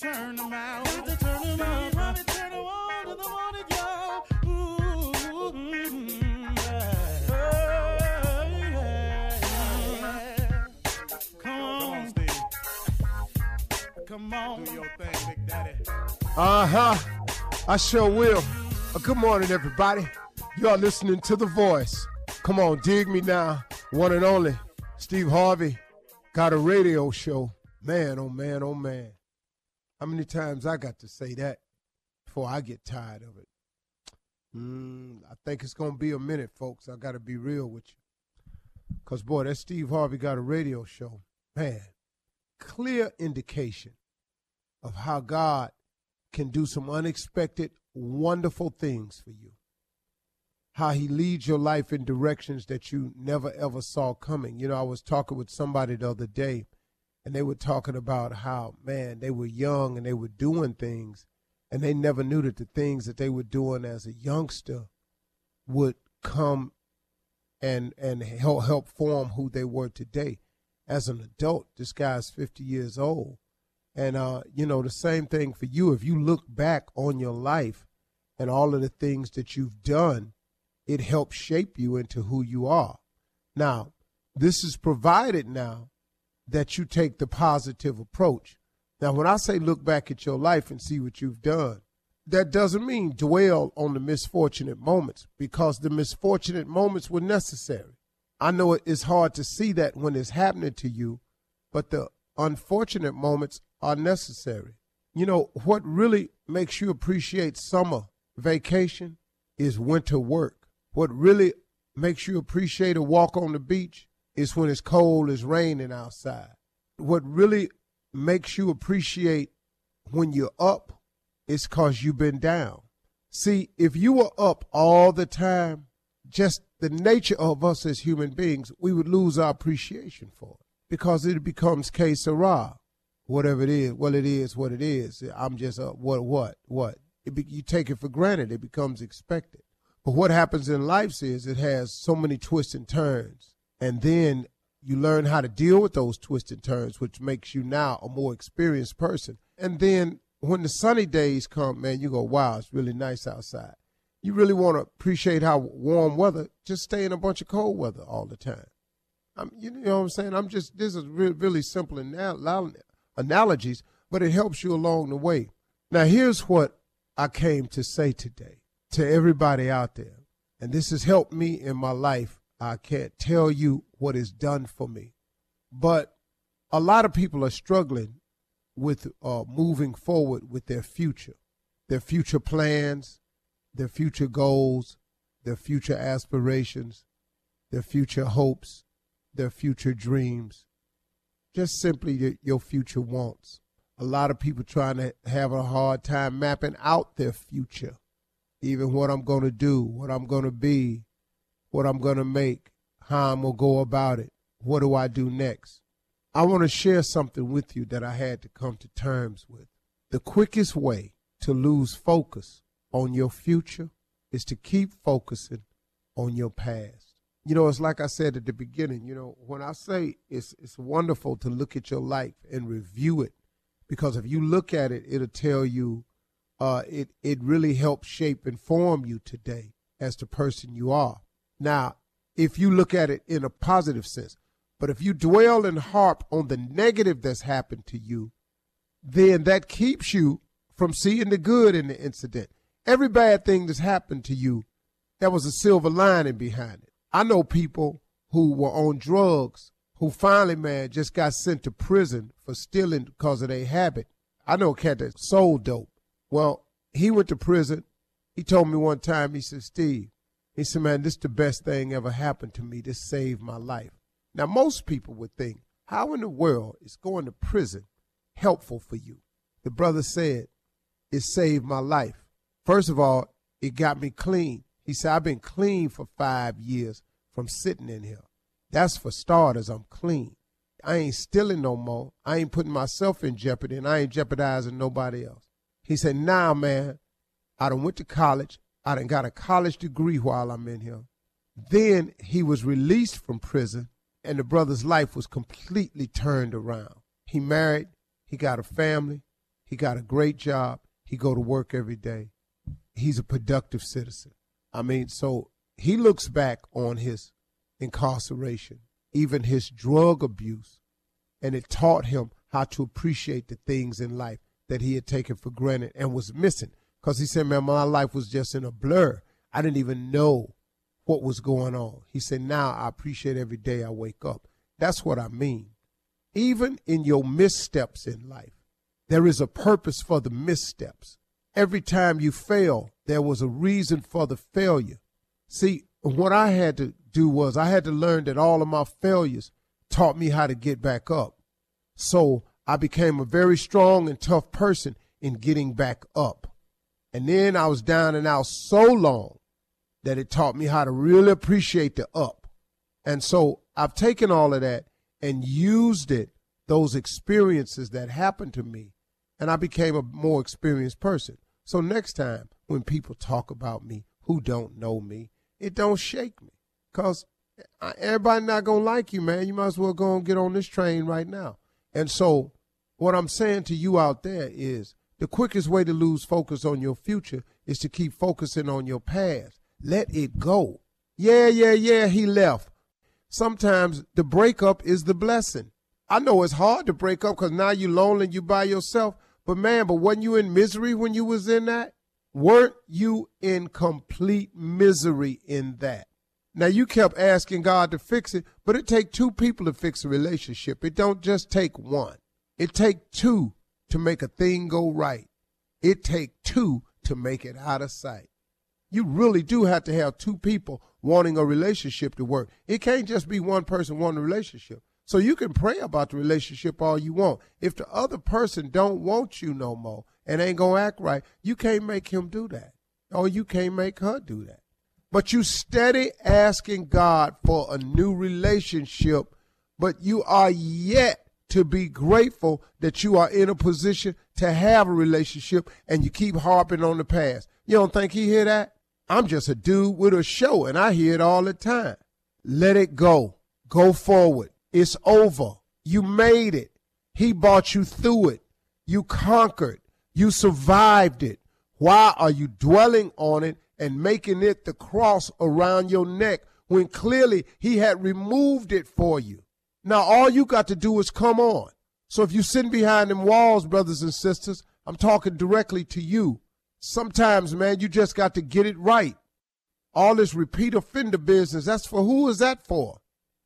turn 'em out. Got to turn 'em out. Steve Harvey turn 'em on to the morning, y'all. Ooh, yeah. Yeah. Come on, Steve. Come on. Do your thing, Big Daddy. Uh huh. I sure will. Uh, good morning, everybody. You are listening to The Voice. Come on, dig me now. One and only Steve Harvey got a radio show. Man, oh man, oh man. How many times I got to say that before I get tired of it? Mm, I think it's going to be a minute, folks. I got to be real with you. Because, boy, that Steve Harvey got a radio show. Man, clear indication of how God can do some unexpected, wonderful things for you. How he leads your life in directions that you never ever saw coming. You know, I was talking with somebody the other day, and they were talking about how, man, they were young and they were doing things, and they never knew that the things that they were doing as a youngster would come and and help help form who they were today. As an adult, this guy's 50 years old. And uh, you know, the same thing for you. If you look back on your life and all of the things that you've done, it helps shape you into who you are. Now, this is provided now that you take the positive approach. Now, when I say look back at your life and see what you've done, that doesn't mean dwell on the misfortunate moments because the misfortunate moments were necessary. I know it is hard to see that when it's happening to you, but the unfortunate moments are necessary. You know, what really makes you appreciate summer vacation is winter work. What really makes you appreciate a walk on the beach is when it's cold, it's raining outside. What really makes you appreciate when you're up is because you've been down. See, if you were up all the time, just the nature of us as human beings, we would lose our appreciation for it because it becomes que sera, whatever it is. Well, it is what it is. I'm just uh, what, what, what. Be, you take it for granted. It becomes expected. But what happens in life is it has so many twists and turns, and then you learn how to deal with those twists and turns, which makes you now a more experienced person. And then when the sunny days come, man, you go, wow, it's really nice outside. You really want to appreciate how warm weather, just stay in a bunch of cold weather all the time. I'm, you know what I'm saying? I'm just, this is re- really simple anal- analogies, but it helps you along the way. Now, here's what I came to say today to everybody out there, and this has helped me in my life. I can't tell you what it's done for me, but a lot of people are struggling with uh, moving forward with their future, their future plans, their future goals, their future aspirations, their future hopes, their future dreams, just simply your future wants. A lot of people trying to have a hard time mapping out their future, even what I'm going to do, what I'm going to be, what I'm going to make, how I'm going to go about it, what do I do next. I want to share something with you that I had to come to terms with. The quickest way to lose focus on your future is to keep focusing on your past. You know, it's like I said at the beginning, you know, when I say it's it's wonderful to look at your life and review it because if you look at it, it'll tell you uh, it it really helps shape and form you today as the person you are. Now, if you look at it in a positive sense, but if you dwell and harp on the negative that's happened to you, then that keeps you from seeing the good in the incident. Every bad thing that's happened to you, there was a silver lining behind it. I know people who were on drugs who finally, man, just got sent to prison for stealing because of their habit. I know a cat that sold dope. Well, he went to prison. He told me one time, he said, Steve, he said, man, this is the best thing ever happened to me. This saved my life. Now, most people would think, how in the world is going to prison helpful for you? The brother said, it saved my life. First of all, it got me clean. He said, I've been clean for five years from sitting in here. That's for starters. I'm clean. I ain't stealing no more. I ain't putting myself in jeopardy and I ain't jeopardizing nobody else. He said, now, nah, man, I done went to college. I done got a college degree while I'm in here. Then he was released from prison and the brother's life was completely turned around. He married, he got a family, he got a great job, he go to work every day. He's a productive citizen. I mean, so he looks back on his incarceration, even his drug abuse, and it taught him how to appreciate the things in life that he had taken for granted and was missing. Because he said, man, my life was just in a blur. I didn't even know what was going on. He said, now I appreciate every day I wake up. That's what I mean. Even in your missteps in life, there is a purpose for the missteps. Every time you fail, there was a reason for the failure. See, what I had to do was I had to learn that all of my failures taught me how to get back up. So I became a very strong and tough person in getting back up. And then I was down and out so long that it taught me how to really appreciate the up. And so I've taken all of that and used it, those experiences that happened to me, and I became a more experienced person. So next time when people talk about me who don't know me, it don't shake me. Cause everybody not gonna like you, man. You might as well go and get on this train right now. And so what I'm saying to you out there is the quickest way to lose focus on your future is to keep focusing on your past. Let it go. Yeah, yeah, yeah, he left. Sometimes the breakup is the blessing. I know it's hard to break up because now you're lonely, you by yourself. But man, but wasn't you in misery when you was in that? Weren't you in complete misery in that? Now you kept asking God to fix it, but it take two people to fix a relationship. It don't just take one. It take two to make a thing go right. It take two to make it out of sight. You really do have to have two people wanting a relationship to work. It can't just be one person wanting a relationship. So you can pray about the relationship all you want. If the other person don't want you no more and ain't gonna act right, you can't make him do that. Or you can't make her do that. But you steady asking God for a new relationship, but you are yet to be grateful that you are in a position to have a relationship and you keep harping on the past. You don't think he hear that? I'm just a dude with a show and I hear it all the time. Let it go. Go forward. It's over. You made it. He brought you through it. You conquered. You survived it. Why are you dwelling on it and making it the cross around your neck when clearly he had removed it for you? Now all you got to do is come on. So if you're sitting behind them walls, brothers and sisters, I'm talking directly to you. Sometimes, man, you just got to get it right. All this repeat offender business, that's for who is that for?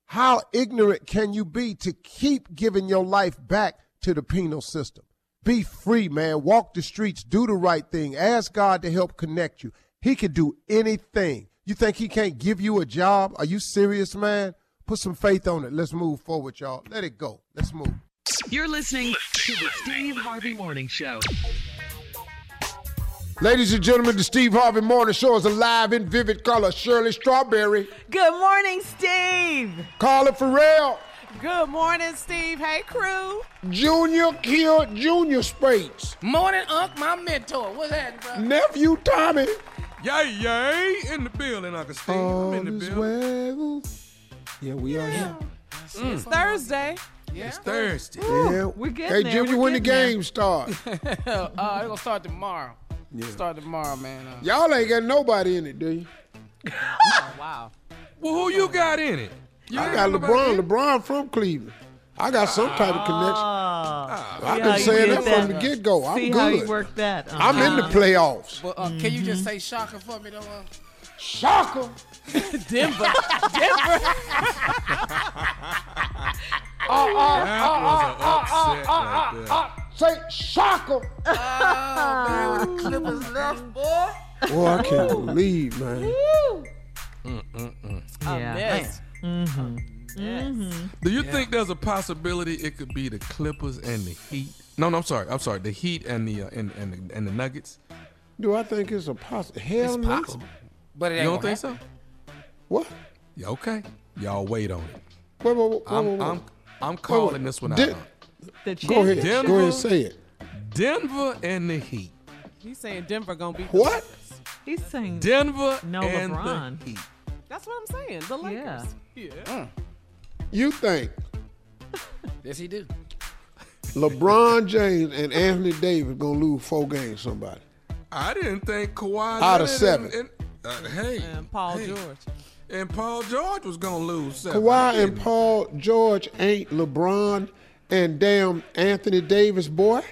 How ignorant can you be to keep giving your life back to the penal system? Be free, man. Walk the streets, do the right thing. Ask God to help connect you. He can do anything. You think he can't give you a job? Are you serious, man? Put some faith on it. Let's move forward, y'all. Let it go. Let's move. You're listening to the Steve Harvey Morning Show. Ladies and gentlemen, the Steve Harvey Morning Show is alive in vivid color. Shirley Strawberry, Good morning, Steve. Carla Ferrell, Good morning, Steve. Hey, crew. Junior Kill Junior Spates, Morning, Unc, my mentor. What's that, bro? nephew Tommy. Yay, yay! In the building, Uncle Steve. I'm in the building. well. Yeah, we are here. It's Thursday. Yeah. It's Thursday. Yeah, we're getting Hey, there, Junior, we're when the getting there. game start? Uh, it's gonna start tomorrow. Start tomorrow, man. Uh, Y'all ain't got nobody in it, do you? Wow. Well, who you got in it? You I got LeBron. LeBron from Cleveland. I got some type of connection. Oh, I've see been saying did that from the get go. I'm See how you good. work that. I'm in the Uh-huh. playoffs. but uh, can you just say shocker for me, though? Uh? Shocker. Denver. Uh, uh, uh, that was an upset right there. Say shocker. Oh, man, with the Clippers left, boy. Boy, I can't believe, man. Mm-mm-mm. Yeah. Mm-hmm. Yes. Mm-hmm. Mm-hmm. Do you think there's a possibility it could be the Clippers and the Heat? No, no, I'm sorry. I'm sorry. The Heat and the uh, and, and the and the Nuggets. Do I think it's a possible? Hell It's no. possible. But it You don't think happen. so? What? Yeah, okay. Y'all wait on it. Wait, wait, wait, I'm wait, wait. I'm I'm calling wait. this one out. Did- Unc. The Go ahead. championship- Go ahead and say it. Denver and the Heat. He's saying Denver gonna beat What? Lakers. He's saying Denver No and LeBron. the Heat. That's what I'm saying. The Lakers. Yeah. You think Yes, he do. LeBron James and Anthony Davis gonna lose four games? Somebody. I didn't think Kawhi Out of Leonard seven. And, and, uh, hey, And Paul hey, George. And Paul George was gonna lose seven. Kawhi and didn't- Paul George ain't LeBron and damn Anthony Davis, boy.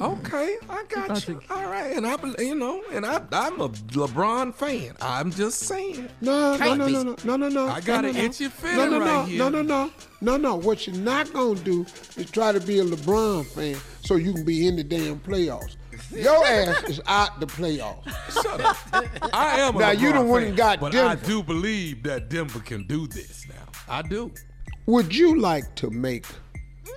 Okay, I got you. All right, and I, you know, and I, I'm a LeBron fan. I'm just saying. No, no, Can't no, be. no, no, no, no, no. I got no, an no, no. itchy no, feeling no, no, right here. No, no, no, no, no. What you're not gonna do is try to be a LeBron fan so you can be in the damn playoffs. Your ass is out the playoffs. Shut up. I am. A Now, you LeBron done went fan, and got but I do believe that Denver can do this now. I do. Would you like to make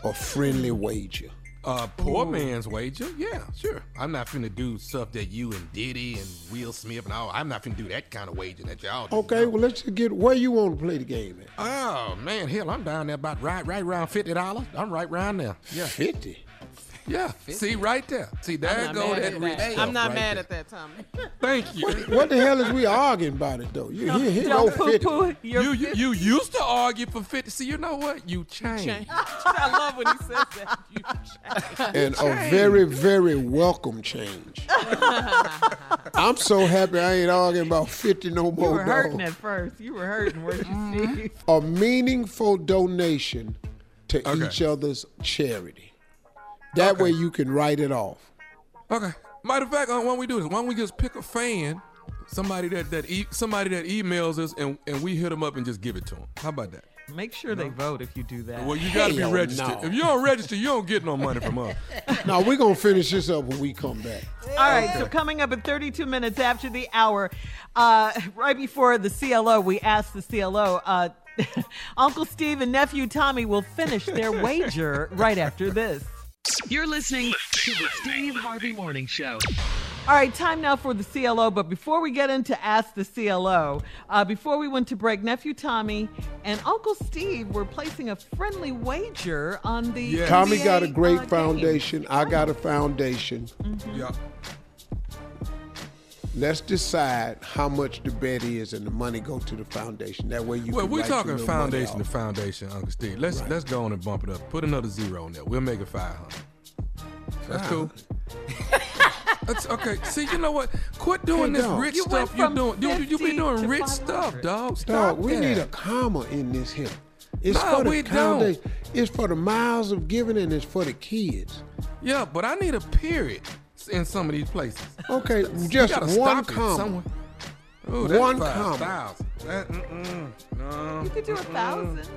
a friendly wager? Uh, poor man's wager. Yeah, sure. I'm not finna do stuff that you and Diddy and Will Smith and all. I'm not finna do that kind of wager that y'all do. Okay, well let's just get where you want to play the game at. Oh man, hell, I'm down there about right, right around fifty dollars. I'm right around there. Yeah, Fifty. Yeah. See right there. See there I'm go not mad that rich that. stuff I'm not right mad there. at that, Tommy. Thank you. What the hell is we arguing about it though? You here, here Don't go fifty. poo. You, you you used to argue for fifty. See, you know what? You changed. Change. I love when he says that. You change. and a very, very welcome change. I'm so happy I ain't arguing about 50 no more. You more. were hurting dog. at first. You were hurting, weren't you, Mm-hmm. A meaningful donation to Okay. each other's charity. That way you can write it off. Okay. Matter of fact, uh, why don't we do this? Why don't we just pick a fan, somebody that that e- somebody that emails us, and, and we hit them up and just give it to them. How about that? Make sure they vote if you do that. Well, you got to be registered. no. If you don't register, you don't get no money from us. Now we're gonna finish this up when we come back. All right, so coming up in 32 minutes after the hour, uh, right before the CLO, we asked the CLO, uh, Uncle Steve and nephew Tommy will finish their wager right after this. You're listening to the Steve Harvey Morning Show. All right, time now for the CLO. But before we get into Ask the CLO, uh, before we went to break, nephew Tommy and Uncle Steve were placing a friendly wager on the. Yeah. Tommy NBA, got a great uh, game. foundation. I got a foundation. yeah. Let's decide how much the bet is, and the money go to the foundation. That way you. Well, can we're write talking little foundation to foundation, Uncle Steve. Let's Right. let's go on and bump it up. Put another zero in there. We'll make it five hundred. That's cool. That's okay. See, you know what? Quit doing Hey, this dog. rich You went stuff you're from doing. You, you be 50 doing to rich stuff, 500. dog. Stop Dog, we that. need a comma in this here. It's No, for the we don't. foundation. It's for the miles of giving, and it's for the kids. Yeah, but I need a period in some of these places. Okay, You just gotta one stop it comma. somewhere. Ooh, that's One five comma. thousand. That, mm-mm, no. You could do a thousand.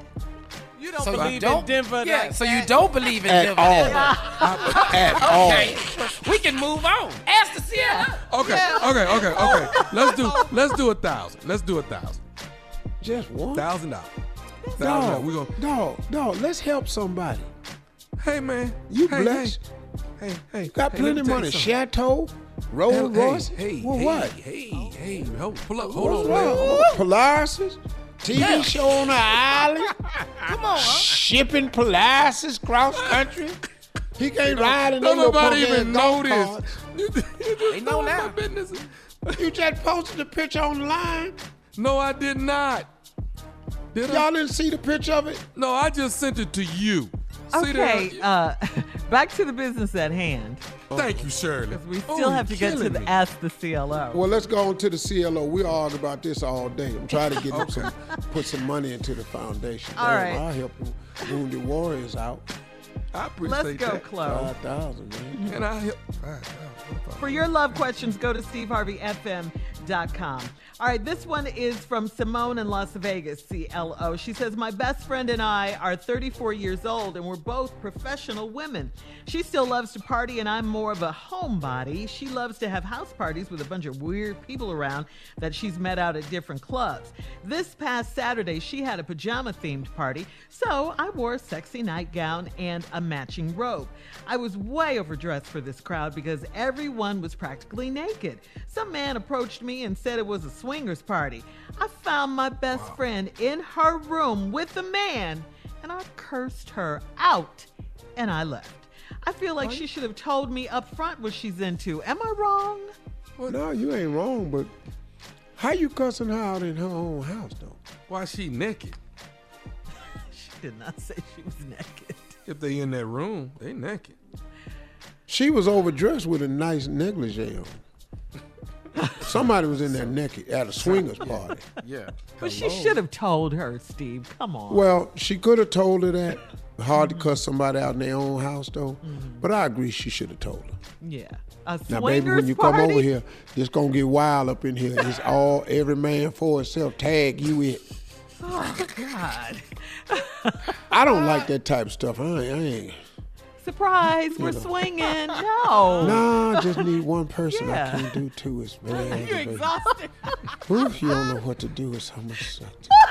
You don't So you believe don't in Denver Yeah, like so that. you don't believe in At Denver. all. At all. Okay, we can move on. Ask the CLO. Okay, okay, okay, okay. Let's do let's do a thousand. Let's do a thousand. Just one. Thousand dollars. Thousand Dog, dollars. We gonna dog, dog, let's help somebody. Hey man, You hey, blessed. Hey, hey, hey. Got hey, plenty of money. Chateau, Rolls Hey, Royce. Hey, well, hey, what? Hey, hey, hold, pull up, hold What's on, man. wrong? Polaris, TV show on the island. Come on, huh? Shipping Polaris cross country. He can't ride in Don't no nobody even know this. You, you just They know my now. business. You just posted the picture online. No, I did not. Did I? Y'all didn't see the picture of it? No, I just sent it to you. See Okay, that? uh, back to the business at hand. Thank you, Shirley. We Oh, still you have to get to the. Ask the CLO. Well, let's go on to the CLO. We argue about this all day. I'm trying to get him some, put some money into the foundation. All Damn, right. I'll help him. Wounded Warriors out. I appreciate Let's go, that. Chloe. Five thousand, man. And I help. Five thousand. For your love questions, go to steveharveyfm.com. All right, this one is from Simone in Las Vegas, CLO. She says, My best friend and I are 34 years old and we're both professional women. She still loves to party and I'm more of a homebody. She loves to have house parties with a bunch of weird people around that she's met out at different clubs. This past Saturday, she had a pajama themed party, so I wore a sexy nightgown and a matching robe. I was way overdressed for this crowd because everyone was practically naked. Some man approached me and said it was a swingers party. I found my best friend in her room with a man and I cursed her out and I left. I feel like she should have told me up front what she's into. Am I wrong? No, you ain't wrong, but how you cussing her out in her own house, though? Why she naked? She did not say she was naked. If they in that room, they naked. She was overdressed with a nice negligee on. Somebody was in there naked at a swingers party. Yeah. But she should have told her, Steve. Come on. Well, she could have told her that. Hard to cuss somebody out in their own house, though. Mm-hmm. But I agree, she should have told her. yeah. A Now, baby, when you party? come over here, it's gonna get wild up in here. It's all every man for himself. Tag you it. Oh, God. I don't like that type of stuff. I ain't. I ain't. Surprise, we're swinging. No. Nah, I just need one person. Yeah. I can't do two. It's very You aggravating. exhausted. Oof, you don't know what to do. It's so much.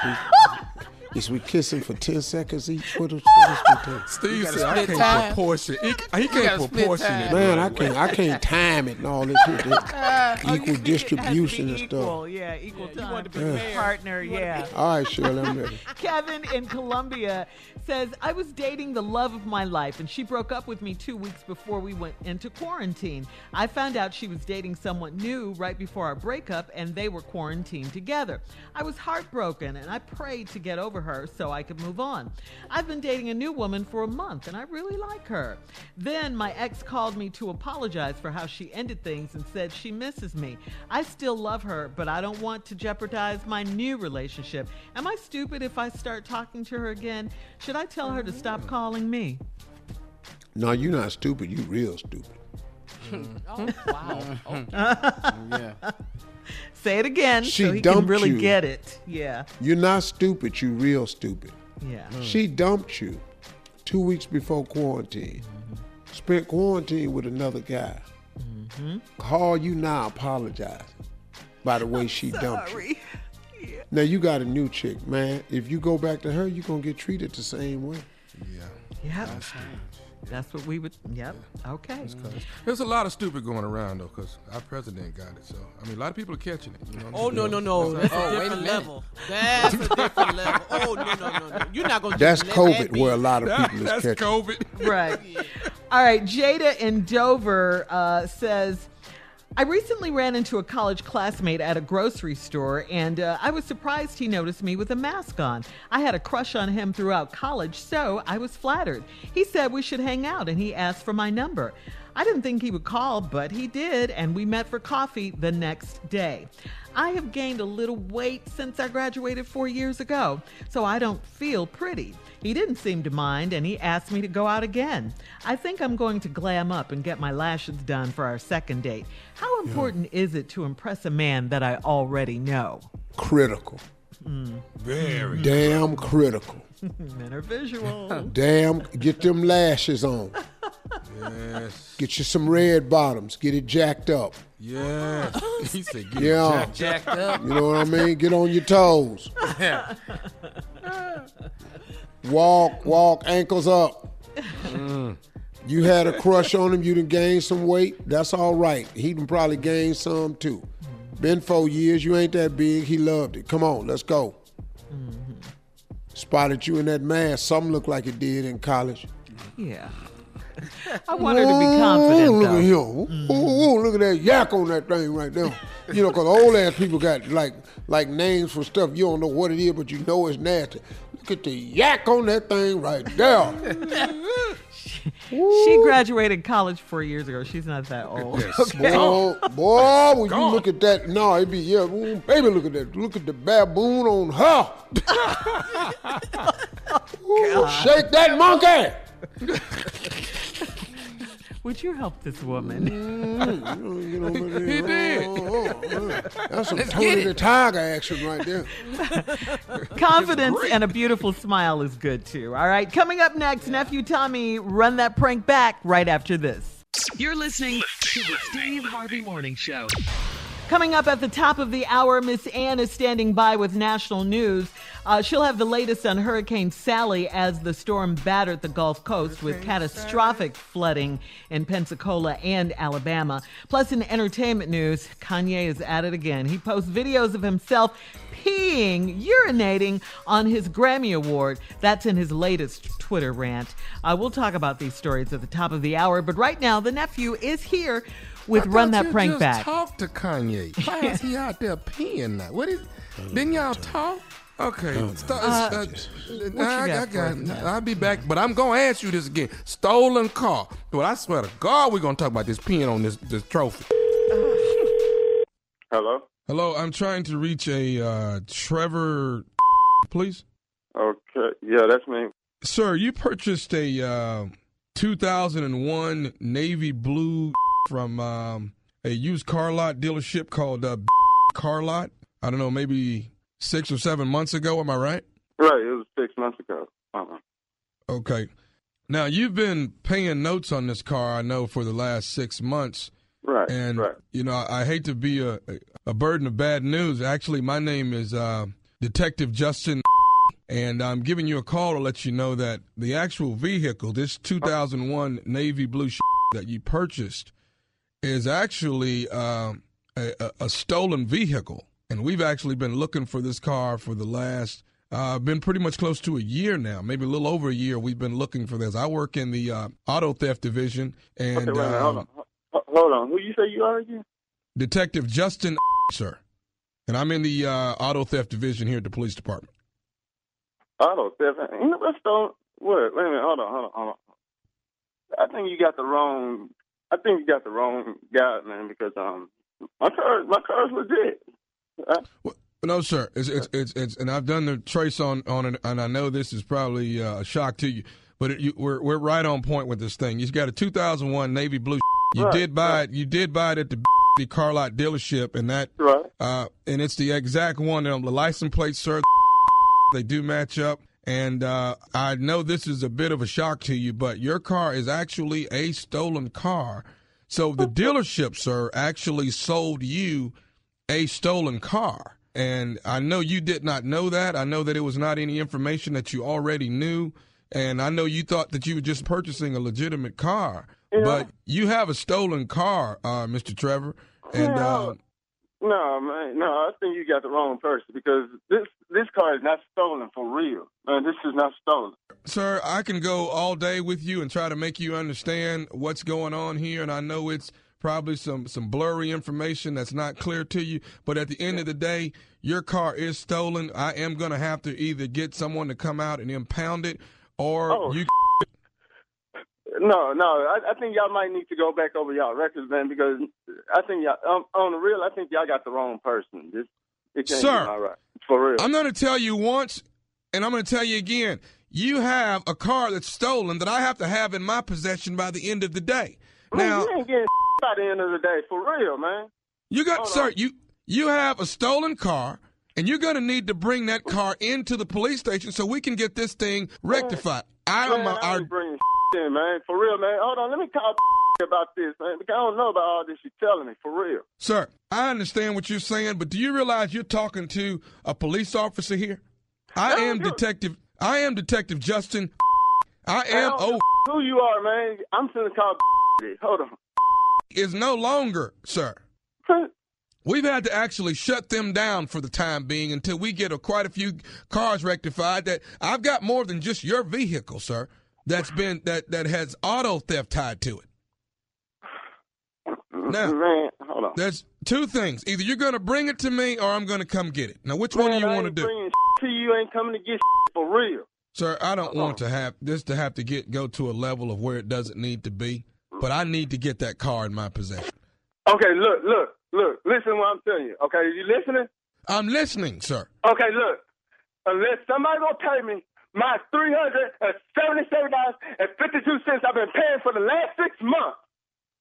Is we kissing for ten seconds each? What is, what is we? Steve said I can't time. proportion. He, he can't proportion it. Man, I can't. I can't time it and all this. With uh, this Oh, you equal think it has to be distribution and equal. stuff. Yeah, equal you time. want to be for fair. partner, yeah. All right, Shirley, I'm ready. Kevin in Columbia says, I was dating the love of my life, and she broke up with me two weeks before we went into quarantine. I found out she was dating someone new right before our breakup, and they were quarantined together. I was heartbroken, and I prayed to get over her so I could move on. I've been dating a new woman for a month, and I really like her. Then my ex called me to apologize for how she ended things and said she misses me. I still love her, but I don't want to jeopardize my new relationship. Am I stupid if I start talking to her again? Should I tell her to stop calling me? No, you're not stupid. You're real stupid. Oh, wow. Okay. yeah. Say it again She so he can dumped really you. get it. Yeah. You're not stupid. You real stupid. Yeah. Mm. She dumped you two weeks before quarantine. Mm-hmm. Spent quarantine with another guy. Mm-hmm. Call you now apologizing by the way she dumped you. Sorry. Now you got a new chick, man. If you go back to her, you're gonna get treated the same way. Yeah. Yep. That's what we would. Yep. Okay. There's a lot of stupid going around though, because our president got it. So I mean, a lot of people are catching it. You know? Oh no no no! That's a Oh, wait a different minute. level. That's a different level. Oh no no no no! You're not gonna. That's just let that COVID be. where a lot of people is that's catching. COVID. Right. All right. Jada in Dover uh, says, I recently ran into a college classmate at a grocery store, and uh, I was surprised he noticed me with a mask on. I had a crush on him throughout college, so I was flattered. He said we should hang out, and he asked for my number. I didn't think he would call, but he did, and we met for coffee the next day. I have gained a little weight since I graduated four years ago, so I don't feel pretty. He didn't seem to mind, and he asked me to go out again. I think I'm going to glam up and get my lashes done for our second date. How important is it to impress a man that I already know? Critical. Very. Damn critical. Men are visual. Damn, get them lashes on. Yes. Get you some red bottoms. Get it jacked up. Yes. he said, get Yeah. Jacked up. You know what I mean? Get on your toes. Walk, walk, ankles up. Mm. You had a crush on him, you done gained some weight. That's all right. He done probably gained some too. Been four years, you ain't that big. He loved it. Come on, let's go. Mm-hmm. Spotted you in that mask. Something looked like it did in college. Yeah. I want her to be confident, Ooh, look though. at him. Ooh, mm. ooh, look at that yak on that thing right there. You know, because old ass people got like like names for stuff you don't know what it is, but you know it's nasty. Look at the yak on that thing right there. She graduated college four years ago. She's not that old. Boy, boy, when you look at that, no, it be yeah, ooh, baby, look at that. Look at the baboon on her. Ooh, shake that monkey. Would you help this woman? Mm, he did. Oh, oh, oh, That's some Tony the Tiger action right there. Confidence and a beautiful smile is good too. All right. Coming up next, nephew Tommy, run that prank back right after this. You're listening to the Steve Harvey Morning Show. Coming up at the top of the hour, Miss Ann is standing by with national news. Uh, she'll have the latest on Hurricane Sally as the storm battered the Gulf Coast with catastrophic flooding in Pensacola and Alabama. Plus, in entertainment news, Kanye is at it again. He posts videos of himself peeing, urinating on his Grammy Award. That's in his latest Twitter rant. Uh, we'll talk about these stories at the top of the hour, but right now, the nephew is here with Run That you Prank just Back. Talk to Kanye. Why is he out there peeing now? What is? Didn't y'all talk? Okay, st- uh, I, got I, got, I'll be back, but I'm gonna ask you this again. Stolen car. Well, I swear to God, we're gonna talk about this peeing on this this trophy. Hello. Hello, I'm trying to reach a uh, Trevor, please. Okay. Yeah, that's me. Sir, you purchased a uh, 2001 navy blue from um, a used car lot dealership called uh, Car Lot. I don't know, maybe six or seven months ago. Am I right? Right. It was six months ago. Uh-huh. Okay. Now you've been paying notes on this car, I know, for the last six months. Right. And right. you know, I, I hate to be a a burden of bad news. Actually, my name is uh, Detective Justin, and I'm giving you a call to let you know that the actual vehicle, this 2001 navy blue that you purchased, is actually um, a, a, stolen vehicle, and we've actually been looking for this car for the last. Uh, been pretty much close to a year now, maybe a little over a year. We've been looking for this. I work in the uh, auto theft division, and Okay. Hold um, on. Ho- Hold on. Who you say you are again? Detective Justin, sir. And I'm in the uh, auto theft division here at the police department. Auto theft. Let's don't. What? Wait a minute. Hold on. Hold on. Hold on. I think you got the wrong. I think you got the wrong guy, man. Because um, my car, my car's legit. Uh, Well, no, sir. It's, it's it's it's and I've done the trace on on it, and I know this is probably uh, a shock to you, but it, you, we're we're right on point with this thing. You've got a 2001 navy blue. You Right, did buy right. it. You did buy it at the the car lot dealership, and that right. uh, and it's the exact one. The license plate, sir, they do match up. And uh, I know this is a bit of a shock to you, but your car is actually a stolen car. So the dealership, sir, actually sold you a stolen car. And I know you did not know that. I know that it was not any information that you already knew. And I know you thought that you were just purchasing a legitimate car. But you have a stolen car, uh, Mr. Trevor. And uh, No, man. No, I think you got the wrong person because this this car is not stolen for real. Man, this is not stolen. Sir, I can go all day with you and try to make you understand what's going on here, and I know it's probably some some blurry information that's not clear to you. But at the end of the day, your car is stolen. I am going to have to either get someone to come out and impound it, or Oh, you. No, no. I, I think y'all might need to go back over y'all records, man, because I think y'all um, on the real. I think y'all got the wrong person. This it can't Sir, be all right for real. I'm going to tell you once, and I'm going to tell you again. You have a car that's stolen that I have to have in my possession by the end of the day. Man, Now, you ain't getting by the end of the day for real, man. You got, Hold sir. on. You you have a stolen car, and you're going to need to bring that car into the police station so we can get this thing rectified. I am. Man, a- I ain't bringing in, man. For real, man. Hold on, let me call about this, man. Because I don't know about all this you're telling me. For real. sir, I understand what you're saying, but do you realize you're talking to a police officer here? I No, am you're- detective. I am Detective Justin. I am don't oh who you are, man. I'm finna call. Hold on. is no longer, sir. We've had to actually shut them down for the time being until we get a, quite a few cars rectified. That I've got more than just your vehicle, sir. That's been that that has auto theft tied to it. Now, man, hold on. there's two things: either you're going to bring it to me, or I'm going to come get it. Now, which one do you want to do, to you. Ain't coming to get for real. sir? I don't want to have this to have to get go to a level of where it doesn't need to be, but I need to get that car in my possession. Okay, look, look, look. Listen to what I'm telling you. Okay, you listening? I'm listening, sir. Okay, look. Unless somebody gonna pay me my three hundred and seventy-seven dollars and fifty-two cents I've been paying for the last six months.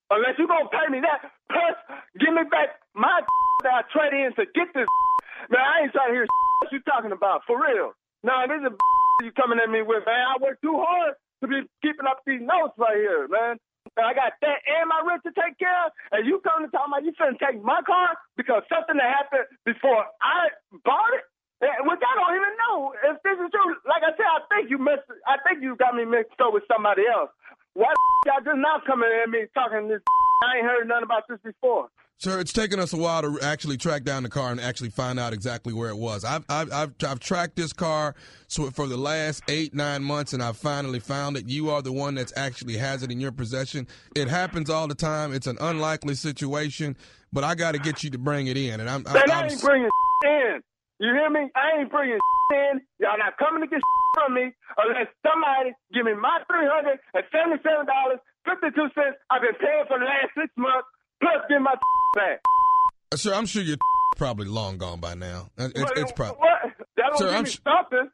Unless you gonna pay me that, plus give me back my that I trade in to get this. Man, I ain't trying to hear what you talking about for real. Nah, this is you coming at me with, man. I work too hard to be keeping up these notes right here, man. And I got that and my rent to take care of, and you come to talk about you finna take my car because something that happened before I bought it. Which I don't even know if this is true. Like I said, I think you missed. I think you got me mixed up with somebody else. Why y'all just now coming at me talking this? I ain't heard nothing about this before. Sir, it's taken us a while to actually track down the car and actually find out exactly where it was. I've I've I've, I've tracked this car so for the last eight nine months, and I finally found it. You are the one that's actually has it in your possession. It happens all the time. It's an unlikely situation, but I got to get you to bring it in. And I'm, Man, I'm, I ain't bringing in. You hear me? I ain't bringing in. Y'all not coming to get from me unless somebody give me my three hundred and seventy-seven dollars fifty-two cents I've been paying for the last six months, plus get my back. sir, I'm sure you're probably long gone by now. It's, What- it's probably. What? That don't Sir, give I'm me sh- something.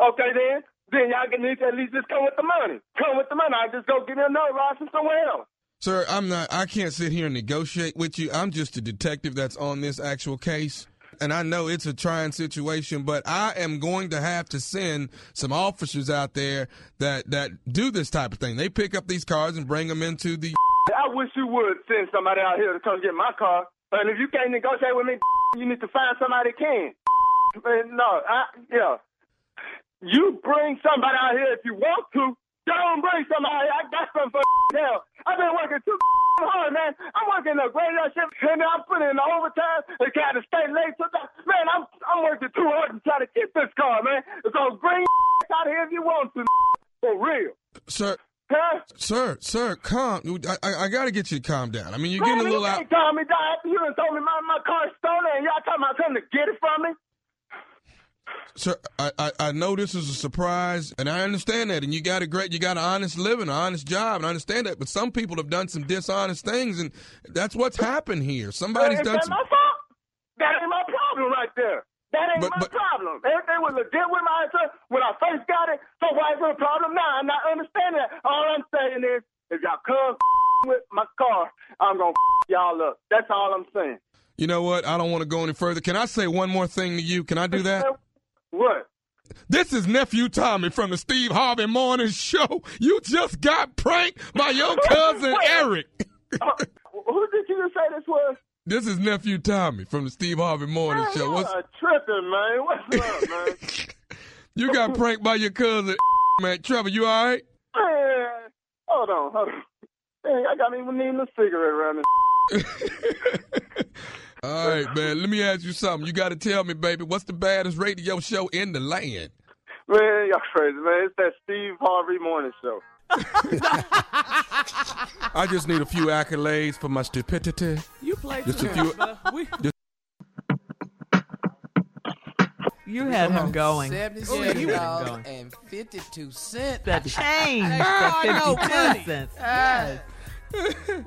Okay, then. Then y'all can need to at least just come with the money. Come with the money. I just go get another from somewhere else. Sir, I'm not. I can't sit here and negotiate with you. I'm just a detective that's on this actual case, and I know it's a trying situation. But I am going to have to send some officers out there that that do this type of thing. They pick up these cars and bring them into the. I wish you would send somebody out here to come get my car. And if you can't negotiate with me, you need to find somebody that can. Man, no, I, yeah. You bring somebody out here if you want to. Don't bring somebody. I got something for hell. I've been working too hard, man. I'm working a great shift, and I'm putting in the overtime. and got to stay late. Sometimes. Man, I'm I'm working too hard to try to get this car, man. So bring out here if you want to. For real. Sir, Huh? sir, sir, calm. I, I, I got to get you to calm down. I mean, you're getting a little you out. can't me down after you done told me my, my car's stolen and y'all talking about coming to get it from me. Sir, I, I, I know this is a surprise, and I understand that. And you got a great, you got an honest living, an honest job, and I understand that. But some people have done some dishonest things, and that's what's happened here. Somebody's done that some. my fault? That ain't my problem right there. That ain't But- my but- problem. Everything was legit with my answer when I first got it. So why is it a problem now? I'm not understanding that. All I'm saying is, if y'all come with my car, I'm gonna y'all up. That's all I'm saying. You know what? I don't want to go any further. Can I say one more thing to you? Can I do that? What? This is nephew Tommy from the Steve Harvey Morning Show. You just got pranked by your cousin Eric. Uh, who did you just say this was? This is nephew Tommy from the Steve Harvey Morning Man, Show. What's, are tripping, man. What's up, man? you got pranked by your cousin, man. Trevor, you all right? Man, hold on, hold on. Dang, I got even needing a cigarette around this. All right, man. Let me ask you something. You got to tell me, baby, what's the baddest radio show in the land? Man, y'all crazy, man. It's that Steve Harvey morning show. I just need a few accolades for my stupidity. You played Just a few- much, brother. We, You had him going. Seventy-seven You dollars going. and fifty-two cents. That change, I know 52 cents. Yes.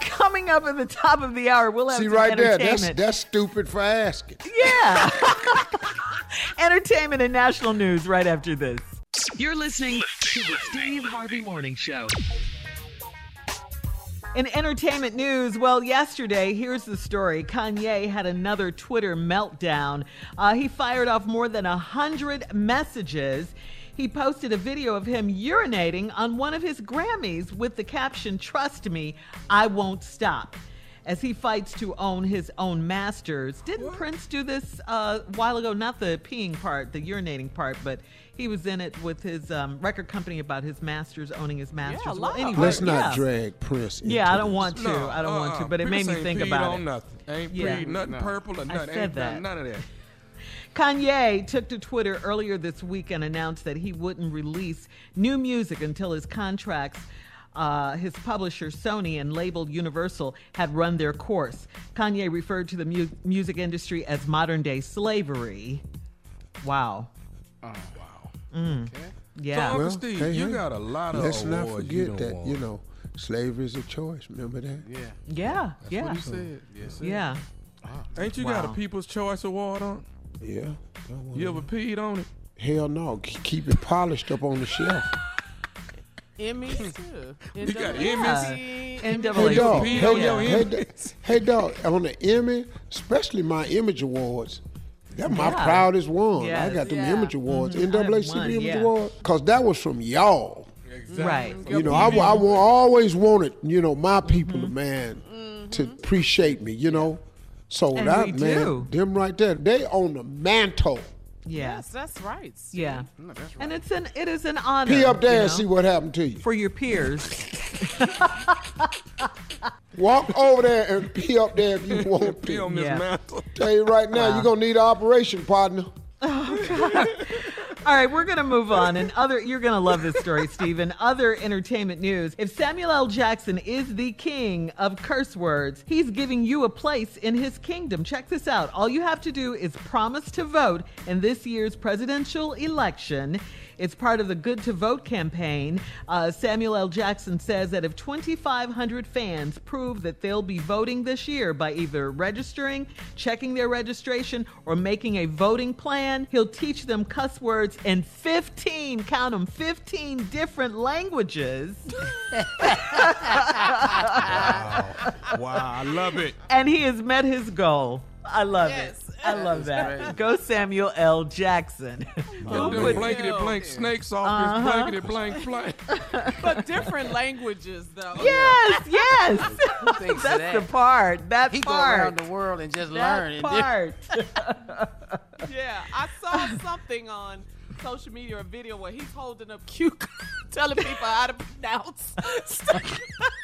Coming up at the top of the hour, we'll have See some right there, that's that's stupid for asking. yeah. entertainment and national news right after this. You're listening to the Steve Harvey Morning Show. In entertainment news, well, yesterday, here's the story. Kanye had another Twitter meltdown. Uh, he fired off more than a hundred messages. He posted a video of him urinating on one of his Grammys with the caption, Trust me, I won't stop. As he fights to own his own masters. Didn't Prince do this uh, a while ago? Not the peeing part, the urinating part, but he was in it with his um, record company about his masters owning his masters. a Well, anyway, Let's not yeah. drag Prince. Yeah, I don't want to. No, I don't want to, uh-uh. but it made me think peed about on it. nothing. Ain't Yeah. breed nothing No. purple or nothing. I nothing. said ain't that. none of that. Kanye took to Twitter earlier this week and announced that he wouldn't release new music until his contracts. Uh, his publisher Sony and label Universal had run their course. Kanye referred to the mu- music industry as modern day slavery. Wow. Oh, Mm. Okay. Yeah. Uncle Well, Steve, hey, you hey, got a lot of Let's not forget you that, don't you know, slavery is a choice. Remember that? Yeah. yeah. yeah. What he said. Yes, sir. yeah. Ain't you got a People's Choice Award on? Yeah. Don't wanna- You ever peed on it? Hell no. Keep it polished up on the shelf. Emmys too. You got NAACP. Hey, NAACP. dog. Hey, on your hey, image. da- hey, dog. On the Emmy, especially my Image Awards, that's my Yeah. proudest one. I got them Yeah. Image Awards, Mhm. NAACP Image yeah. Award, because that was from y'all. Right. You know, I, I, wa- always wanted, you know, my people, Mm-hmm. man, to appreciate me, you know. So And that, man, do. them right there, they on the mantle. Yeah. Yes, that's right. Steve. Yeah. No, that's right. And it's an it is an honor. Pee up there you and see what happened to you. for your peers. Walk over there and pee up there if you want to. Pee to. on this Yeah. mantle. Tell you right now, you're gonna need an operation, partner. Oh, All right, we're going to move on. And other, you're going to love this story, Stephen. Other entertainment news. If Samuel L. Jackson is the king of curse words, he's giving you a place in his kingdom. Check this out. All you have to do is promise to vote in this year's presidential election. It's part of the Good to Vote campaign. Uh, Samuel L. Jackson says that if 2,500 fans prove that they'll be voting this year by either registering, checking their registration, or making a voting plan, he'll teach them cuss words in 15, count them, 15 different languages. Wow, I love it. and he has met his goal. I love Yes. it. I love that. great. Go Samuel L. Jackson. He'll Them put- blankety blank snakes off Uh-huh. his blankety blank blank. But different languages, though. Yes, yes. That's that? the part. That He go part. around the world and just learn. that And part. Yeah, I saw something on social media or video where he's holding up cue cards, telling people how to pronounce. stuff.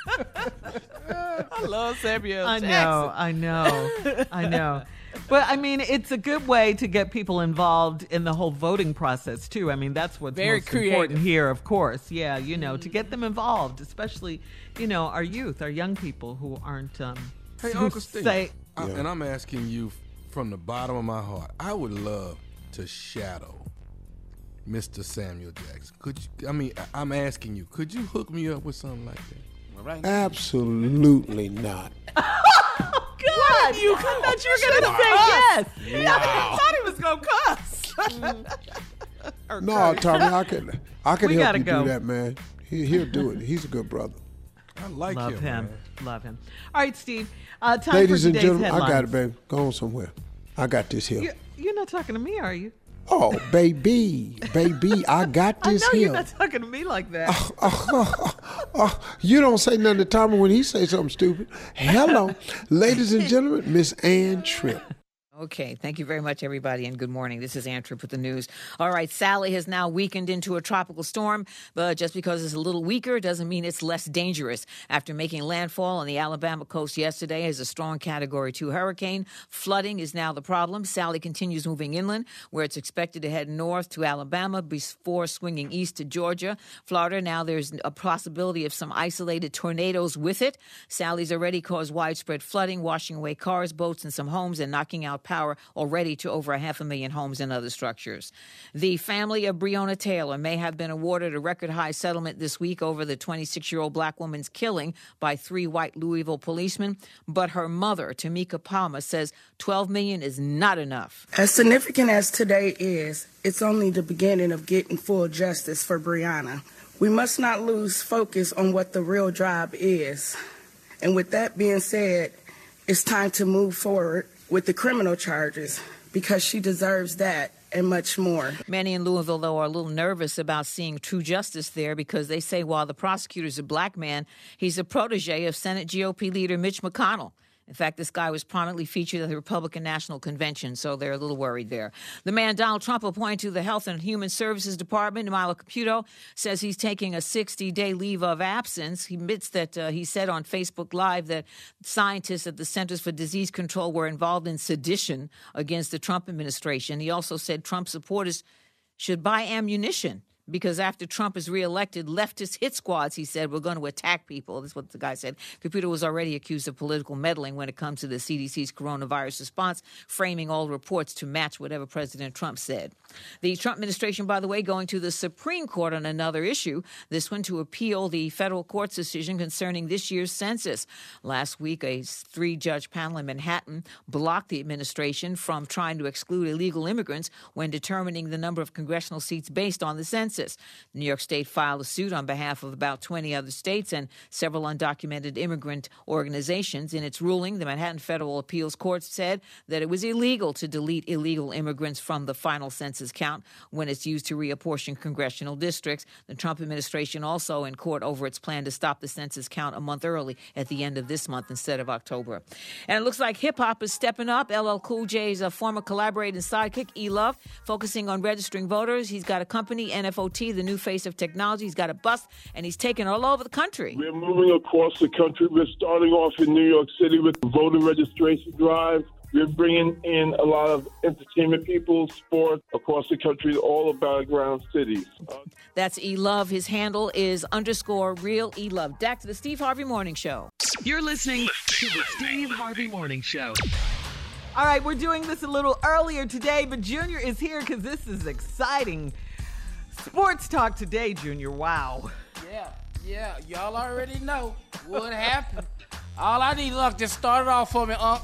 I love Samuel I Jackson. know, I know, I know. But I mean, it's a good way to get people involved in the whole voting process too. I mean, that's what's Very most important here, of course. Yeah, you know, to get them involved, especially you know our youth, our young people who aren't. Um, Hey, who Uncle Steve. say, I- Yeah. and I'm asking you from the bottom of my heart. I would love to shadow Mr. Samuel Jackson. Could you? I mean, I- I'm asking you. Could you hook me up with something like that? All right. Absolutely not. God, you, I thought you were gonna say yes. I thought he was gonna cuss. No. Tommy, I could, I could We help you go. do that, man. He, he'll do it. He's a good brother. I like Love him. him, love him. All right, Steve. Uh, time Ladies for and today's gentlemen, headlines. I got it, baby. Go on somewhere. I got this here. You, you're not talking to me, are you? Oh, baby, baby, I got this I know here. you're not talking to me like that. Oh, you don't say nothing to Tommy when he say something stupid. Hello, ladies and gentlemen, Miss Ann Tripp. Okay, thank you very much, everybody, and good morning. This is Ann Tripp with the news. All right, Sally has now weakened into a tropical storm, but just because it's a little weaker doesn't mean it's less dangerous. After making landfall on the Alabama coast yesterday as a strong Category 2 hurricane, flooding is now the problem. Sally continues moving inland, where it's expected to head north to Alabama before swinging east to Georgia. Florida, now there's a possibility of some isolated tornadoes with it. Sally's already caused widespread flooding, washing away cars, boats, and some homes, and knocking out power already to over a half a million homes and other structures. The family of Breonna Taylor may have been awarded a record high settlement this week over the 26 year old black woman's killing by three white Louisville policemen, but her mother, Tamika Palmer, says 12 million is not enough. As significant as today is, it's only the beginning of getting full justice for Breonna. We must not lose focus on what the real job is. And with that being said, it's time to move forward with the criminal charges because she deserves that and much more. Many in Louisville, though, are a little nervous about seeing true justice there because they say while the prosecutor is a black man, he's a protege of Senate GOP leader Mitch McConnell. In fact, this guy was prominently featured at the Republican National Convention, so they're a little worried there. The man Donald Trump appointed to the Health and Human Services Department, Milo Caputo, says he's taking a 60 day leave of absence. He admits that uh, he said on Facebook Live that scientists at the Centers for Disease Control were involved in sedition against the Trump administration. He also said Trump supporters should buy ammunition because after Trump is reelected, leftist hit squads, he said, we're going to attack people. That's what the guy said. Caputo was already accused of political meddling when it comes to the CDC's coronavirus response, framing all reports to match whatever President Trump said. The Trump administration, by the way, going to the Supreme Court on another issue, this one to appeal the federal court's decision concerning this year's census. Last week, a three judge panel in Manhattan blocked the administration from trying to exclude illegal immigrants when determining the number of congressional seats based on the census. New York State filed a suit on behalf of about 20 other states and several undocumented immigrant organizations. In its ruling, the Manhattan Federal Appeals Court said that it was illegal to delete illegal immigrants from the final census count when it's used to reapportion congressional districts. The Trump administration also in court over its plan to stop the census count a month early at the end of this month instead of October. And it looks like hip hop is stepping up. LL Cool J's uh, former collaborator and sidekick, E Love, focusing on registering voters. He's got a company, NFOT, the new face of technology. He's got a bus, and he's taken all over the country. We're moving across the country. We're starting off in New York City with the voter registration drive. We're bringing in a lot of entertainment people, sports across the country, all the background cities. Uh, That's E Love. His handle is underscore real E Love. Back to the Steve Harvey Morning Show. You're listening to the Steve Harvey Morning Show. All right, we're doing this a little earlier today, but Junior is here because this is exciting. Sports talk today, Junior. Wow. Yeah, yeah. Y'all already know what happened. All I need, look, just start it off for me, Unc.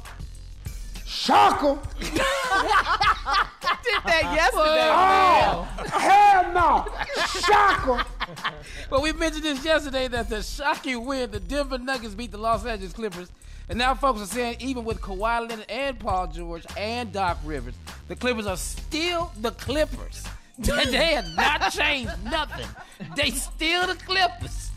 Shocker! I did that yesterday. Oh, oh hell no! Shocker! But we mentioned this yesterday that the shocking win, the Denver Nuggets beat the Los Angeles Clippers. And now folks are saying even with Kawhi Leonard and Paul George and Doc Rivers, the Clippers are still the Clippers. They have not changed nothing. They still the Clippers.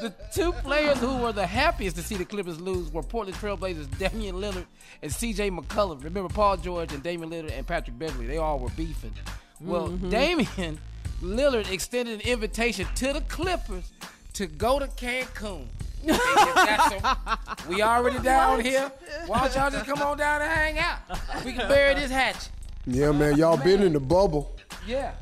The two players who were the happiest to see the Clippers lose were Portland Trailblazers Damian Lillard and C.J. McCollum. Remember Paul George and Damian Lillard and Patrick Beverley? They all were beefing. Well, Mhm. Damian Lillard extended an invitation to the Clippers to go to Cancun. They said, "That's a- we already down here. Why don't y'all just come on down and hang out? We can bury this hatch. Yeah, man, y'all been in the bubble. Yeah.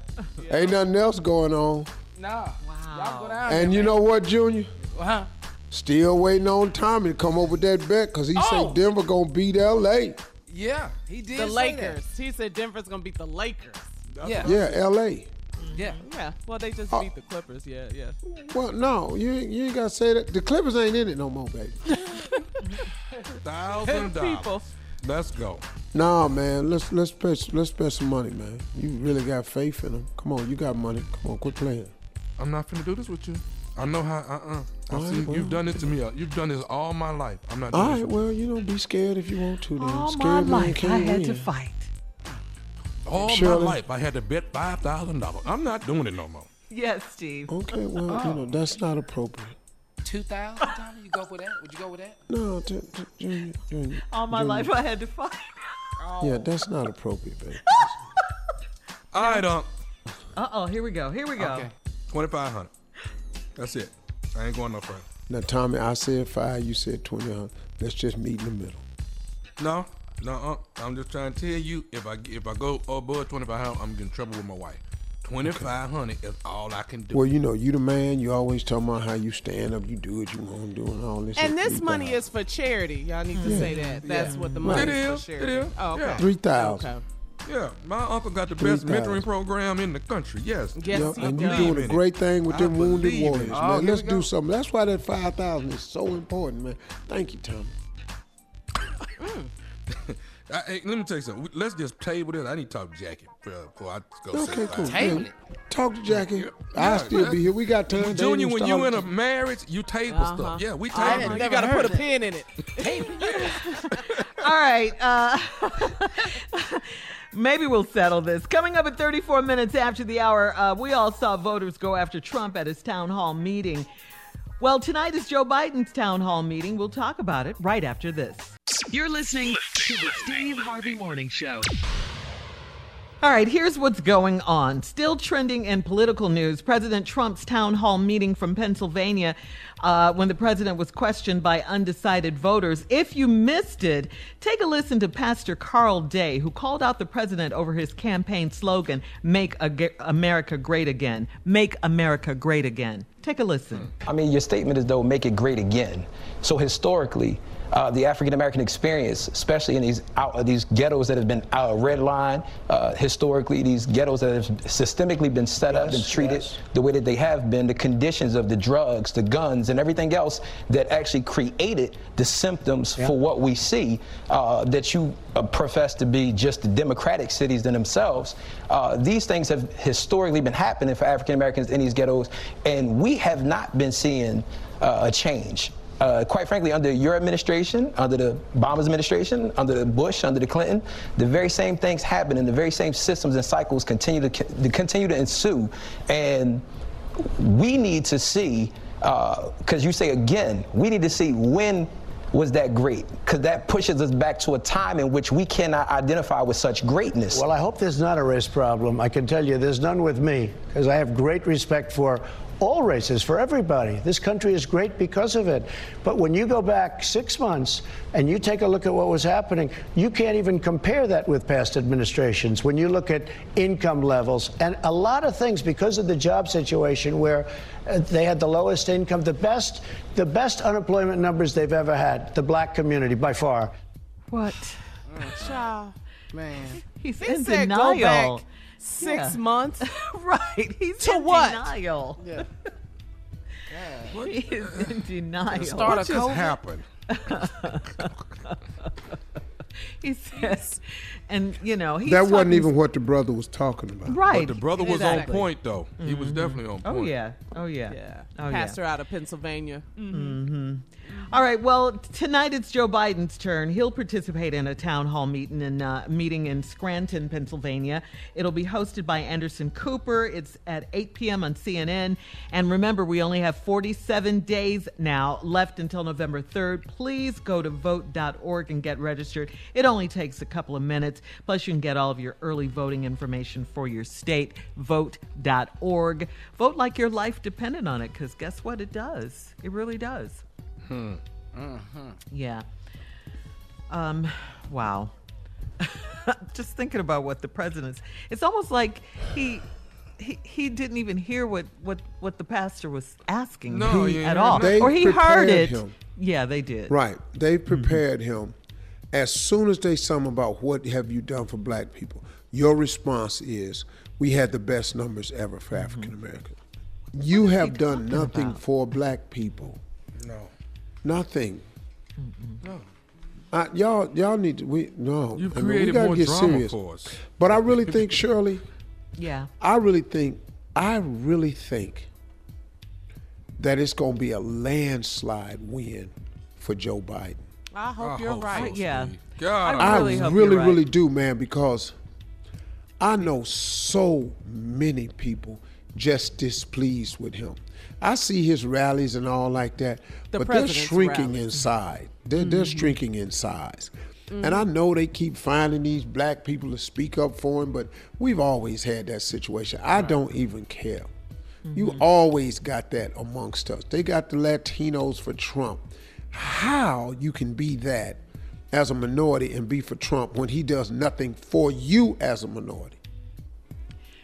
Ain't nothing else going on. Nah. Y'all go down And there, you man. know what, Junior? Huh? Still waiting on Tommy to come over that bet because he Oh. said Denver gonna beat L.A. Yeah, he did. The say Lakers. He said Denver's gonna beat the Lakers. Yeah. Yeah, L.A. Mm-hmm. Yeah. Yeah. Well, they just Oh. beat the Clippers. Yeah, yeah. Well, no, you you ain't gotta say that. The Clippers ain't in it no more, baby. Thousand dollars. Let's go. Nah, man, let's let's spend let's spend some money, man. You really got faith in them. Come on, you got money. Come on, quit playing. I'm not finna do this with you. I know how. Uh uh I All see right, well. you've done this to me. uh, You've done this all my life. I'm not. All Doing right, this well, you don't be scared if you want to. Then All scared my life, I can't had to fight. all Shirley. my life. I had to bet five thousand dollars. I'm not doing it no more. Yes, Steve. Okay, well, you know that's not appropriate. Two thousand, Tommy? You go for that? Would you go with that? No, t- t- Junior, Junior, All my Junior. life, I had to fight. Yeah, that's not appropriate, baby. All right, um, Uh oh, here we go. Here we go. Okay. twenty five hundred. That's it. I ain't going no further. Now, Tommy, I said five, you said twenty. huh? Let's just meet in the middle. No, no. Uh, I'm just trying to tell you. If I if I go above twenty five hundred, I'm getting trouble with my wife. Twenty five hundred is all I can do. Well, you know, you the man. You always talking about how you stand up, you do what you want to do, and all this. And this money is for charity. Y'all need to Yeah. say that. That's Yeah. what the money is, is for charity. is, Oh, okay. yeah. Three thousand. Okay. Yeah, my uncle got the Three best mentoring program in the country. Yes. Yes, Yep, and you're doing a great thing with I them wounded warriors. Oh, man. Let's do something. That's why that five thousand is so important, man. Thank you, Tommy. Mm. I, hey, let me tell you something. Let's just table this. I need to talk to Jackie before, before I go. Okay, cool. Table Yeah, it. Talk to Jackie. Yeah, I'll still be here. We got time. They Junior, when you in a marriage, you table Uh-huh. stuff. Yeah, we table had it. You gotta heard put a pin in it. Table. All right. Uh, maybe we'll settle this. Coming up at 34 minutes after the hour, uh, we all saw voters go after Trump at his town hall meeting. Well, tonight is Joe Biden's town hall meeting. We'll talk about it right after this. You're listening to the Steve Harvey Morning Show. All right, here's what's going on. Still trending in political news President Trump's town hall meeting from Pennsylvania uh, when the president was questioned by undecided voters. If you missed it, take a listen to Pastor Carl Day, who called out the president over his campaign slogan, Make Ag- America Great Again. Make America Great Again. Take a listen. I mean, your statement is though make it great again. So historically, uh, the African American experience, especially in these out, these ghettos that have been uh, redlined, uh, historically these ghettos that have systemically been set up and treated the way that they have been, the conditions of the drugs, the guns, and everything else that actually created the symptoms for what we see uh, that you uh, profess to be just the democratic cities in themselves. Uh, these things have historically been happening for African Americans in these ghettos, and we have not been seeing uh, a change. Uh, quite frankly, under your administration, under the Obama's administration, under the Bush, under the Clinton, the very same things happen, and the very same systems and cycles continue to, to continue to ensue. And we need to see, because you say again, we need to see when was that great, because that pushes us back to a time in which we cannot identify with such greatness. Well, I hope there's not a race problem. I can tell you there's none with me because I have great respect for all races, for everybody. This country is great because of it. But when you go back six months and you take a look at what was happening, you can't even compare that with past administrations. When you look at income levels and a lot of things because of the job situation where uh, they had the lowest income, the best, the best unemployment numbers they've ever had, the black community by far. What? Child. Man. He's He in said denial. Go back six Yeah. months. right. He's to in what? denial. Yeah. He is in denial. Start What just COVID? happened? he says, and you know, he's that wasn't even what the brother was talking about. right. But the brother was exactly. on point, though. He was definitely on point. Oh yeah. Oh yeah. Yeah. Oh yeah. Pastor out of Pennsylvania. Mm-hmm. All right. Well, tonight it's Joe Biden's turn. He'll participate in a town hall meeting in uh, meeting in Scranton, Pennsylvania. It'll be hosted by Anderson Cooper. It's at 8 p.m. on CNN. And remember, we only have 47 days now left until November 3rd. Please go to vote.org and get registered. It only takes a couple of minutes. Plus, you can get all of your early voting information for your state. Vote.org. Vote like your life depended on it, because guess what? It does. It really does. Hmm. Yeah. Um, wow. Just thinking about what the president's it's almost like he he, he didn't even hear what, what, what the pastor was asking No, him you at all. Or he heard it. him. Yeah, they did. Right. They prepared him. As soon as they saw him about what have you done for black people, your response is, we had the best numbers ever for African Americans. You have done nothing about? for black people. No. Nothing. No. Uh, y'all, y'all need to. We no. You've I mean, we created gotta more get drama serious. for us. But I really think, Shirley, Yeah. I really think, I really think that it's going to be a landslide win for Joe Biden. I hope I you're hope right. so, Yeah. Steve. God, I I really really, hope really, you're right. do, man, because I know so many people just displeased with him. I see his rallies and all like that, The but they're shrinking rallies. inside. They're, they're Mm-hmm. shrinking in size. And I know they keep finding these black people to speak up for him, but we've always had that situation. I don't even care. You Mm-hmm. always got that amongst us. They got the Latinos for Trump. How you can be that as a minority and be for Trump when he does nothing for you as a minority?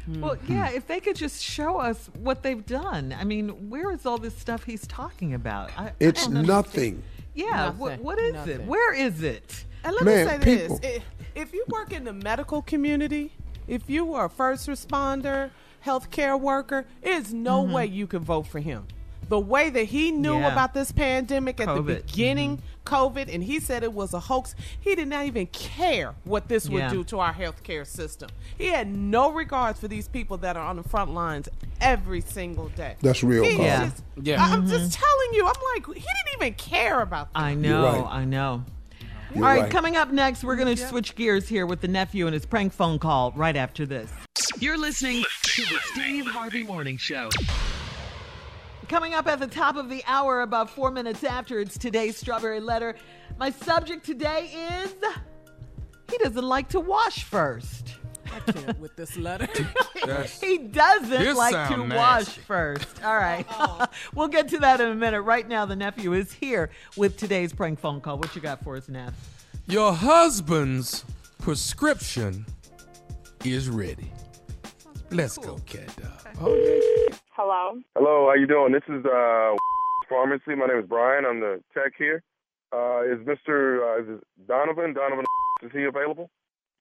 Well, Hmm. yeah, if they could just show us what they've done. I mean, where is all this stuff he's talking about? I, I It's don't understand. nothing. Yeah, what, Nothing. what is it? Where is it? And let Man, me say people- this: if, if you work in the medical community, if you are a first responder, healthcare worker, there's no way you can vote for him. The way that he knew Mm-hmm. Yeah. about this pandemic at the COVID. beginning, COVID, and he said it was a hoax, he did not even care what this would Yeah. do to our healthcare system. He had no regards for these people that are on the front lines every single day. That's real, Yeah. just- Yeah. I- I'm just telling you, I'm like, he didn't even care about that. I know, right. I know. You're All right, right. coming up next, we're going to switch gears here with the nephew and his prank phone call right after this. You're listening to the Steve Harvey Morning Show. Coming up at the top of the hour, about four minutes after, it's today's Strawberry Letter. My subject today is he doesn't like to wash first. I can't with this letter. He doesn't This like to sound wash first. All right. we'll get to that in a minute. Right now, the nephew is here with today's prank phone call. What you got for us, Neff? Your husband's prescription is ready. Let's go, cat dog. Oh, Hello. Hello, how you doing? This is uh pharmacy. My name is Brian. I'm the tech here. Uh, is Mr. Uh, is it Donovan? Donovan, is he available?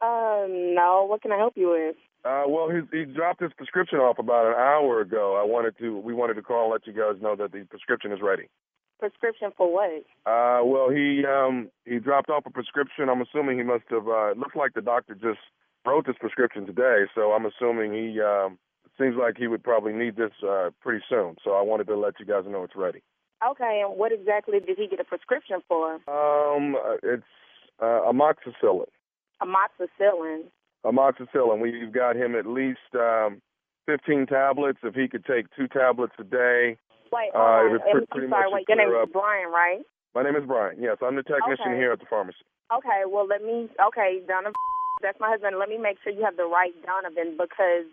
Uh, no. What can I help you with? Uh, well, he he dropped his prescription off about an hour ago. I wanted to we wanted to call and let you guys know that the prescription is ready. Prescription for what? Uh, well, he um he dropped off a prescription. I'm assuming he must have. Uh, it looks like the doctor just wrote this prescription today, so I'm assuming he um seems like he would probably need this uh pretty soon. So I wanted to let you guys know it's ready. Okay, and what exactly did he get a prescription for? Um, uh, it's uh, amoxicillin. Amoxicillin. Amoxicillin. We've got him at least um 15 tablets. If he could take two tablets a day. Wait, Uh, hold on. it was I'm- sorry. Wait, your name clear is. Brian, right? My name is Brian. Yes, I'm the technician Okay. here at the pharmacy. Okay, well, let me. Okay, Donovan. That's my husband. Let me make sure you have the right Donovan because.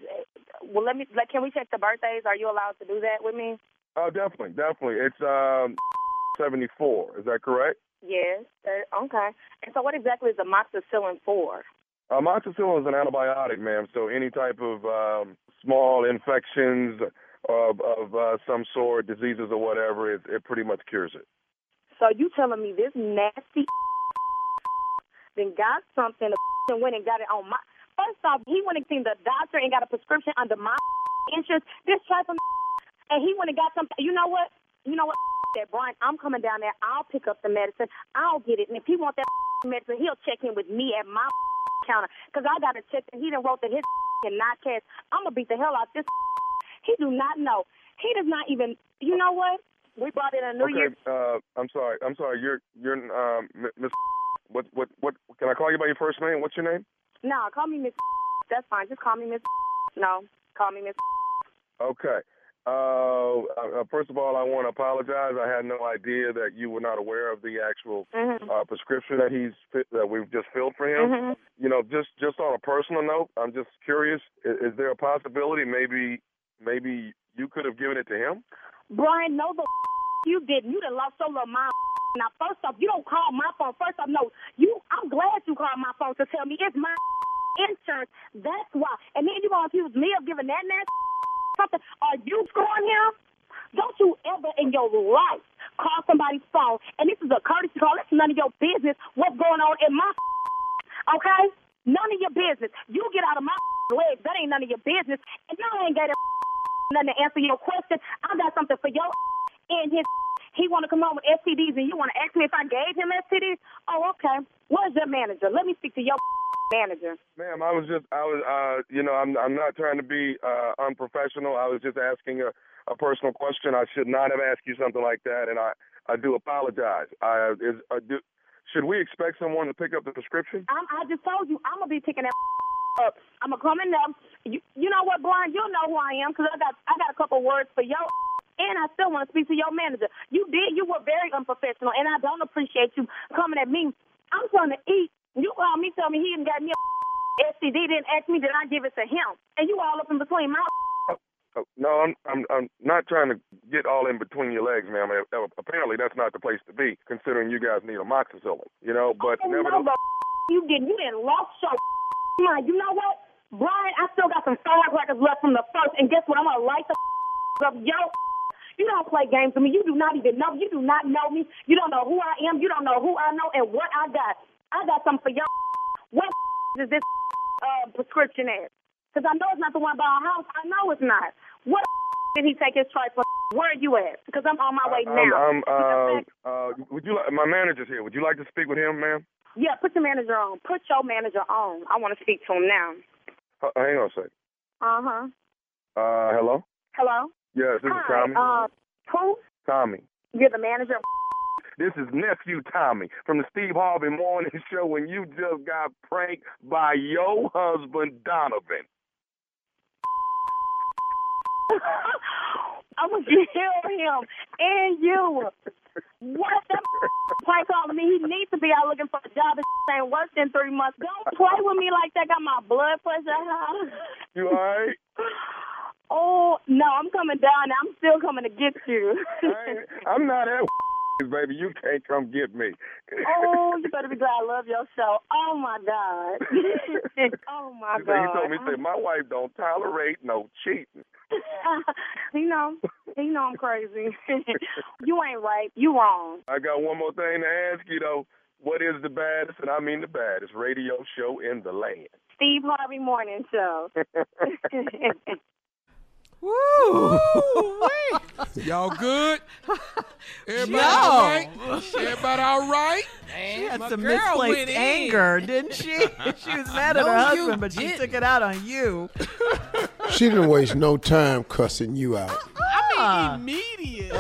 Well, let me. Like, can we check the birthdays? Are you allowed to do that with me? Oh, definitely, definitely. It's um 74. Is that correct? Yes. Uh, okay. And so, what exactly is amoxicillin for? Amoxicillin is an antibiotic, ma'am. So any type of um, small infections of, of uh, some sort, diseases or whatever, it, it pretty much cures it. So you telling me this nasty then got something and went and got it on my. First off, he went and seen the doctor and got a prescription under my insurance. This trifling and he went and got something. You know what? You know what? That Brian, I'm coming down there. I'll pick up the medicine. I'll get it. And if he wants that medicine, he'll check in with me at my counter because I got a check that he done wrote that his and not cash. I'm gonna beat the hell out this. He do not know. He does not even. You know what? We brought in a New okay. Year's Uh, I'm sorry. I'm sorry. You're you're um Miss. What what what? Can I call you by your first name? What's your name? No, call me Miss. That's fine. Just call me Miss. No, call me Miss. Okay. Uh, uh, first of all, I want to apologize. I had no idea that you were not aware of the actual Mhm. uh, prescription that he's that we've just filled for him. Mhm. You know, just just on a personal note, I'm just curious. Is, is there a possibility maybe maybe you could have given it to him? Brian, no, the you didn't. You done lost your little mind. Now, first off, you don't call my phone. First off, no, you. I'm glad you called my phone to tell me it's my insurance. That's why. And then you gonna accuse me of giving that man something? Are you screwing him? Don't you ever in your life call somebody's phone, and this is a courtesy call. It's none of your business what's going on in my okay? None of your business. You get out of my legs. That ain't none of your business. And I ain't got nothing to answer your question. I got something for your and his. He want to come home with STDs, and you want to ask me if I gave him STDs? Oh, okay. Where's your manager? Let me speak to your manager. Ma'am, I was just I was uh you know I'm I'm not trying to be uh unprofessional. I was just asking a a personal question. I should not have asked you something like that, and I I do apologize. I is uh, do, should we expect someone to pick up the prescription? I'm, I just told you I'm gonna be picking that up. I'm gonna come in there. You, you know what, Brian? You'll know who I am because I got I got a couple words for your. And I still want to speak to your manager. You did. You were very unprofessional, and I don't appreciate you coming at me. I'm trying to eat. You called me, tell me he didn't got me a STD. Didn't ask me, did I give it to him? And you all up in between my. Oh, no, I'm I'm I'm not trying to get all in between your legs, ma'am. Uh, Apparently, that's not the place to be, considering you guys need amoxicillin. You know, but Oh, nevertheless. no, the you didn't. You didn't lost your mind. You know what, Brian? I still got some firecrackers left from the first, and guess what? I'm gonna light the up. Yo, you don't play games with me. You do not even know. You do not know me. You don't know who I am. You don't know who I know and what I got. I got something for y'all. What is this uh, prescription at? Because I know it's not the one by our house. I know it's not. What did he take his tripe for? Where are you at? Because I'm on my way now. I'm, uh, uh, would you like, my manager's here. Would you like to speak with him, ma'am? Yeah, put your manager on. Put your manager on. I want to speak to him now. Uh, hang on a sec. Uh huh. Uh, hello? Hello. Yes, this is Hi. Tommy. Uh, who? Tommy. You're the manager. of This is nephew Tommy from the Steve Harvey Morning Show, and you just got pranked by your husband Donovan. I'm gonna kill him and you. What that prank on me? He needs to be out looking for a job. This ain't worked in three months. Don't play with me like that. Got my blood pressure high. You all right? Oh no, I'm coming down. I'm still coming to get you. I'm not at baby. You can't come get me. oh, you better be glad I love your show. Oh my God. oh my said- he told me, he said, my wife don't tolerate no cheating. he know. He know I'm crazy. you ain't right. You wrong. I got one more thing to ask you though. What is the baddest, and I mean the baddest, radio show in the land? Steve Harvey Morning Show. Woo! Y'all good? Everybody No. all right? Everybody all right? She had My some girl misplaced went in. anger, didn't she? she was mad at No, her you husband, but she took it out on you. She didn't waste no time cussing you out. I mean, immediate.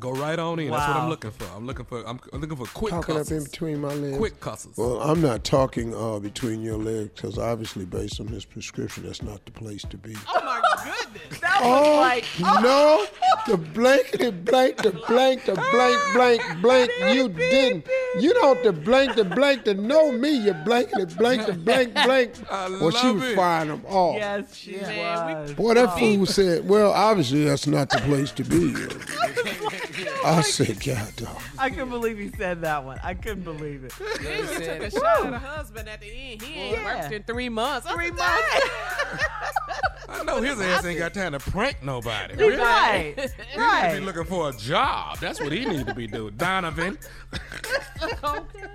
Go right on in. That's what I'm looking for. I'm looking for. I'm, I'm looking for quick Talking up in between my legs. Quick cusses. Well, I'm not talking uh, between your legs because obviously, based on this prescription, that's not the place to be. Oh my goodness. That Oh, was like no, the blankety blank, the blank, the blank, blank, blank. You didn't. You don't the blank, the blank, to know me. You blankety blank, the blank, blank. Well, she was it. firing them off. Yes, she was. Boy, that fool said, "Well, obviously that's not the place to be." I said, "God, dog." I couldn't believe he said that one. I couldn't believe it. He even took a shot at her husband at the end. He ain't Yeah. worked in three months. Three months. I know his ass ain't got time to prank nobody. Right. Really? Right. He need to be looking for a job. That's what he need to be doing. Donovan. okay.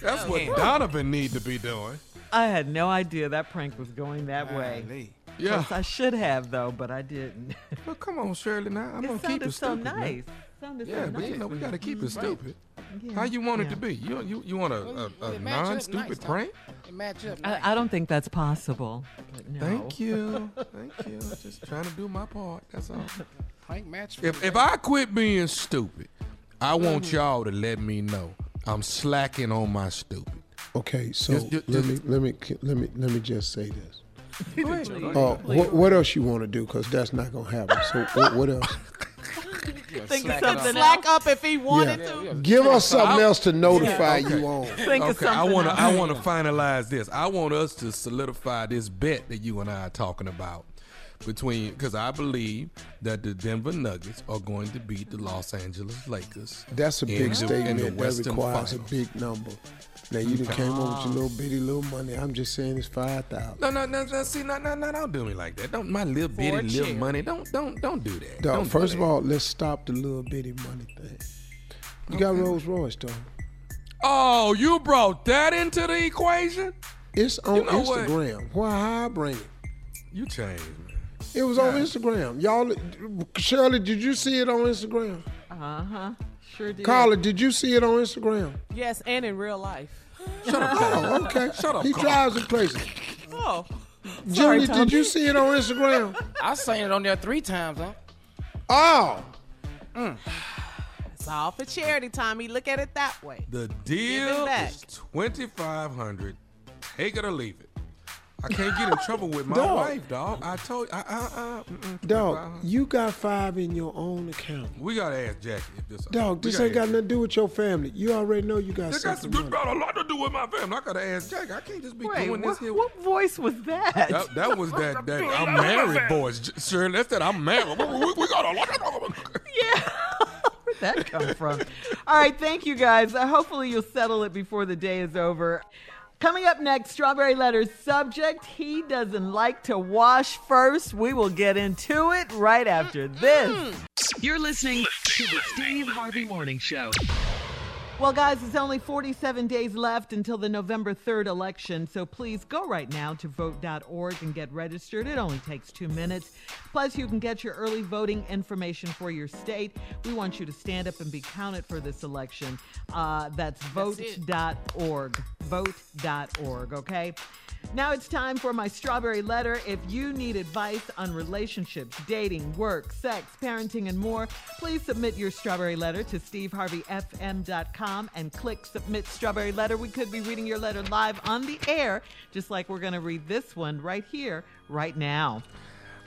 That's what Donovan need to be doing. I had no idea that prank was going that way. Yeah. Course I should have though, but I didn't. Well, come on, Shirley. Now I'm It gonna keep sounded it so stupid. man. nice. Sounded so yeah, but you know we gotta keep it Right. stupid. Yeah. How you want it to be? You you you want a, a, a it match up non-stupid nice, prank? It match up. I, I don't think that's possible. But no. Thank you, thank you. Just trying to do my part. That's all. Prank match. If if I quit being stupid, I want mm-hmm. y'all to let me know I'm slacking on my stupid. Okay, so Just- just- let me let me let me let me just say this. Uh, what, what else you want to do? Because that's not gonna happen. So what, what else? Think of Slack something Slack up if he wanted Yeah. to. Give us something I'll- else to notify Okay. you on. Think of okay, I want to. I want to finalize this. I want us to solidify this bet that you and I are talking about between because I believe that the Denver Nuggets are going to beat the Los Angeles Lakers. That's a big the- statement. in that requires Finals. a big number. Now you done came up with your little bitty little money. I'm just saying it's five thousand. No, no, no, no. See, no, no, no. Don't do me like that. Don't my little bitty a little chair. money. Don't, don't, don't do that. Dog, Don't do first of all, let's stop the little bitty money thing. You got Rolls Royce though. oh, you brought that into the equation. It's on You know what? Instagram. Why I bring it? You changed, man. It was on Instagram. Y'all, Shirley, did you see it on Instagram? Uh huh. Sure did. Carla, did you see it on Instagram? Yes, and in real life. Shut up, Oh, okay. Shut up, He Carla. drives in crazy. Oh, Junior, Tommy. did you see it on Instagram? I seen it on there three times, huh? Oh, Mm. it's all for charity, Tommy. Look at it that way. The deal back. is twenty five hundred. Take it or leave it. I can't get in trouble with my Dog. wife, dog. I told you. I, I, I, dog, you got five in your own account. We gotta ask Jackie if this. Dog, this ain't got nothing to do with your family. You already know you got This got, something. this got a lot to do with my family. I gotta ask Jackie. I can't just be Wait, doing what, this here. what voice was that? That, that was that that I'm married voice. Sure, that's that I'm married. We, we, we got a lot to talk about. Yeah. Where'd that come from? All right, thank you guys. Uh, hopefully you'll settle it before the day is over. Coming up next, Strawberry Letter's subject. He doesn't like to wash first. We will get into it right after this. You're listening to the Steve Harvey Morning Show. Well, guys, it's only 47 days left until the November 3rd election, so please go right now to vote.org and get registered. It only takes two minutes. Plus, you can get your early voting information for your state. We want you to stand up and be counted for this election. Uh, that's vote.org. Vote.org, okay? Now it's time for my strawberry letter. If you need advice on relationships, dating, work, sex, parenting, and more, please submit your strawberry letter to steveharveyfm.com and click submit strawberry letter. We could be reading your letter live on the air, just like we're going to read this one right here, right now.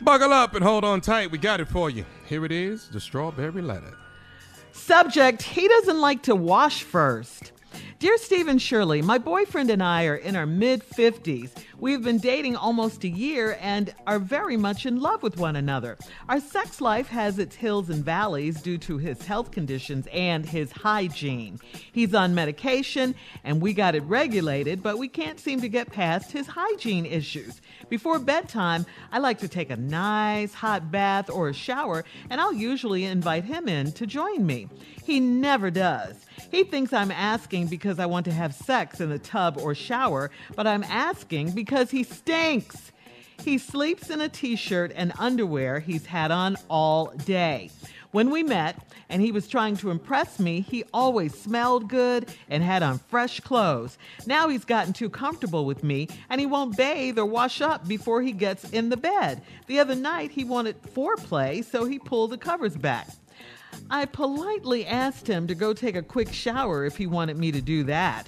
Buckle up and hold on tight. We got it for you. Here it is the strawberry letter. Subject He doesn't like to wash first. Dear Stephen Shirley, my boyfriend and I are in our mid 50s. We've been dating almost a year and are very much in love with one another. Our sex life has its hills and valleys due to his health conditions and his hygiene. He's on medication and we got it regulated, but we can't seem to get past his hygiene issues. Before bedtime, I like to take a nice hot bath or a shower, and I'll usually invite him in to join me. He never does. He thinks I'm asking because I want to have sex in the tub or shower, but I'm asking because he stinks. He sleeps in a t shirt and underwear he's had on all day. When we met and he was trying to impress me, he always smelled good and had on fresh clothes. Now he's gotten too comfortable with me and he won't bathe or wash up before he gets in the bed. The other night he wanted foreplay, so he pulled the covers back. I politely asked him to go take a quick shower if he wanted me to do that.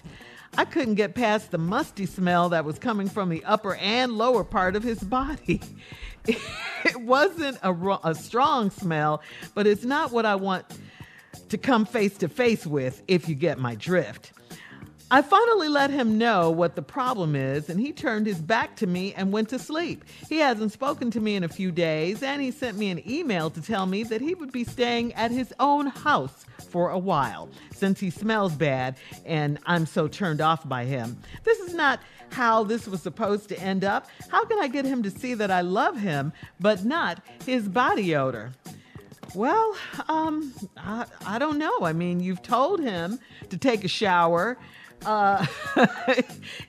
I couldn't get past the musty smell that was coming from the upper and lower part of his body. It wasn't a, a strong smell, but it's not what I want to come face to face with, if you get my drift. I finally let him know what the problem is, and he turned his back to me and went to sleep. He hasn't spoken to me in a few days, and he sent me an email to tell me that he would be staying at his own house for a while since he smells bad and I'm so turned off by him. This is not how this was supposed to end up. How can I get him to see that I love him, but not his body odor? Well, um, I, I don't know. I mean, you've told him to take a shower. Uh,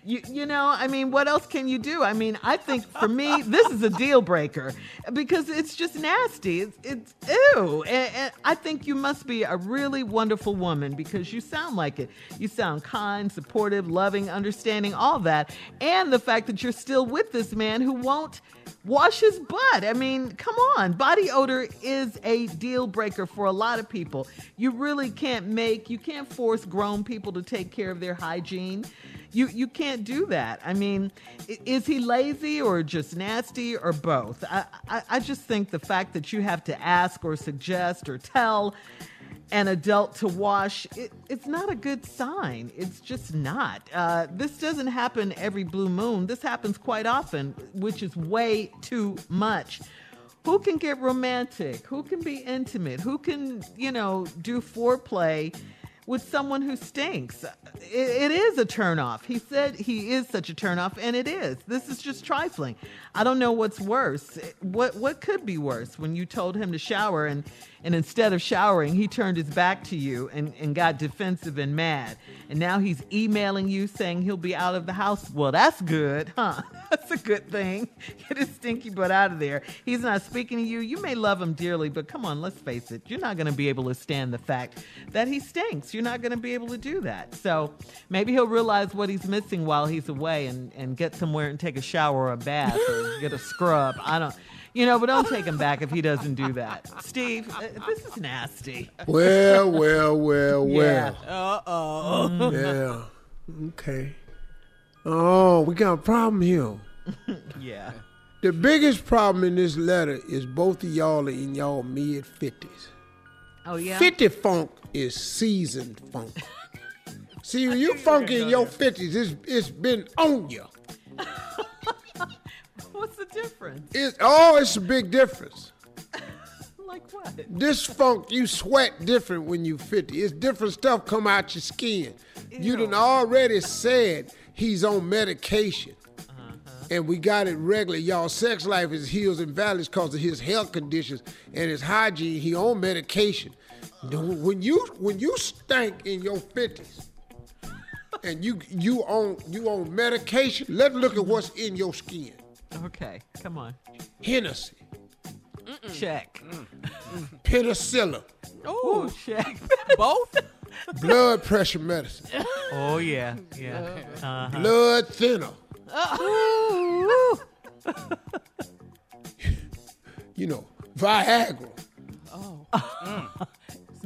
you, you know, I mean, what else can you do? I mean, I think for me, this is a deal breaker because it's just nasty. It's, it's ew. And, and I think you must be a really wonderful woman because you sound like it. You sound kind, supportive, loving, understanding, all that. And the fact that you're still with this man who won't wash his butt. I mean, come on. Body odor is a deal breaker for a lot of people. You really can't make, you can't force grown people to take care of their hygiene. You you can't do that. I mean, is he lazy or just nasty or both? I, I, I just think the fact that you have to ask or suggest or tell an adult to wash, it, it's not a good sign. It's just not. Uh, this doesn't happen every blue moon. This happens quite often, which is way too much. Who can get romantic? Who can be intimate? Who can, you know, do foreplay with someone who stinks? It, it is a turnoff. He said he is such a turnoff, and it is. This is just trifling. I don't know what's worse. What what could be worse when you told him to shower and and instead of showering, he turned his back to you and, and got defensive and mad. And now he's emailing you saying he'll be out of the house. Well, that's good, huh? That's a good thing. Get his stinky butt out of there. He's not speaking to you. You may love him dearly, but come on, let's face it. You're not going to be able to stand the fact that he stinks. You're not going to be able to do that. So maybe he'll realize what he's missing while he's away and, and get somewhere and take a shower or a bath or get a scrub. I don't, you know, but don't take him back if he doesn't do that. Steve, uh, this is nasty. Well, well, well, well. Yeah. well. Uh oh. Yeah. Okay. Oh, we got a problem here. yeah. The biggest problem in this letter is both of y'all are in y'all mid 50s. Oh yeah. 50 funk is seasoned funk. See, when you funky in your 50s, it's, it's been on you. What's the difference? It's, oh, it's a big difference. Like what? This funk, you sweat different when you 50. It's different stuff come out your skin. You done already said he's on medication. Uh-huh. And we got it regular. Y'all sex life is hills and valleys because of his health conditions and his hygiene. He on medication. When you when you stank in your 50s and you you on you on medication, let's look at what's in your skin. Okay, come on. Hennessy, Check. penicillin, Oh, check. Both? blood pressure medicine, Oh yeah, yeah. Uh-huh. blood thinner. you know, Viagra.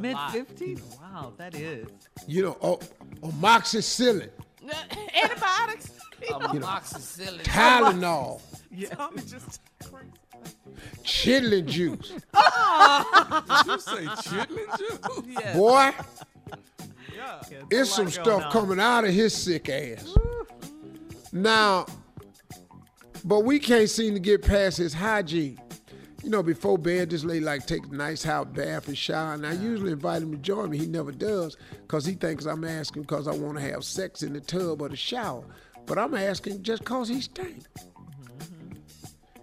Mid fifties? Wow, that is. You know, oh, oh amoxicillin, Antibiotics? Oh, you know, Amoxicillin. Tylenol, Yeah. Tommy just crazy. chitlin juice. Did you say chitlin juice? Boy, Yeah. it's some stuff coming out of his sick ass. Now, but we can't seem to get past his hygiene. You know, before bed, this lady like take a nice hot bath and shower. And I usually invite him to join me. He never does because he thinks I'm asking because I want to have sex in the tub or the shower. But I'm asking just because he stink. Mm-hmm.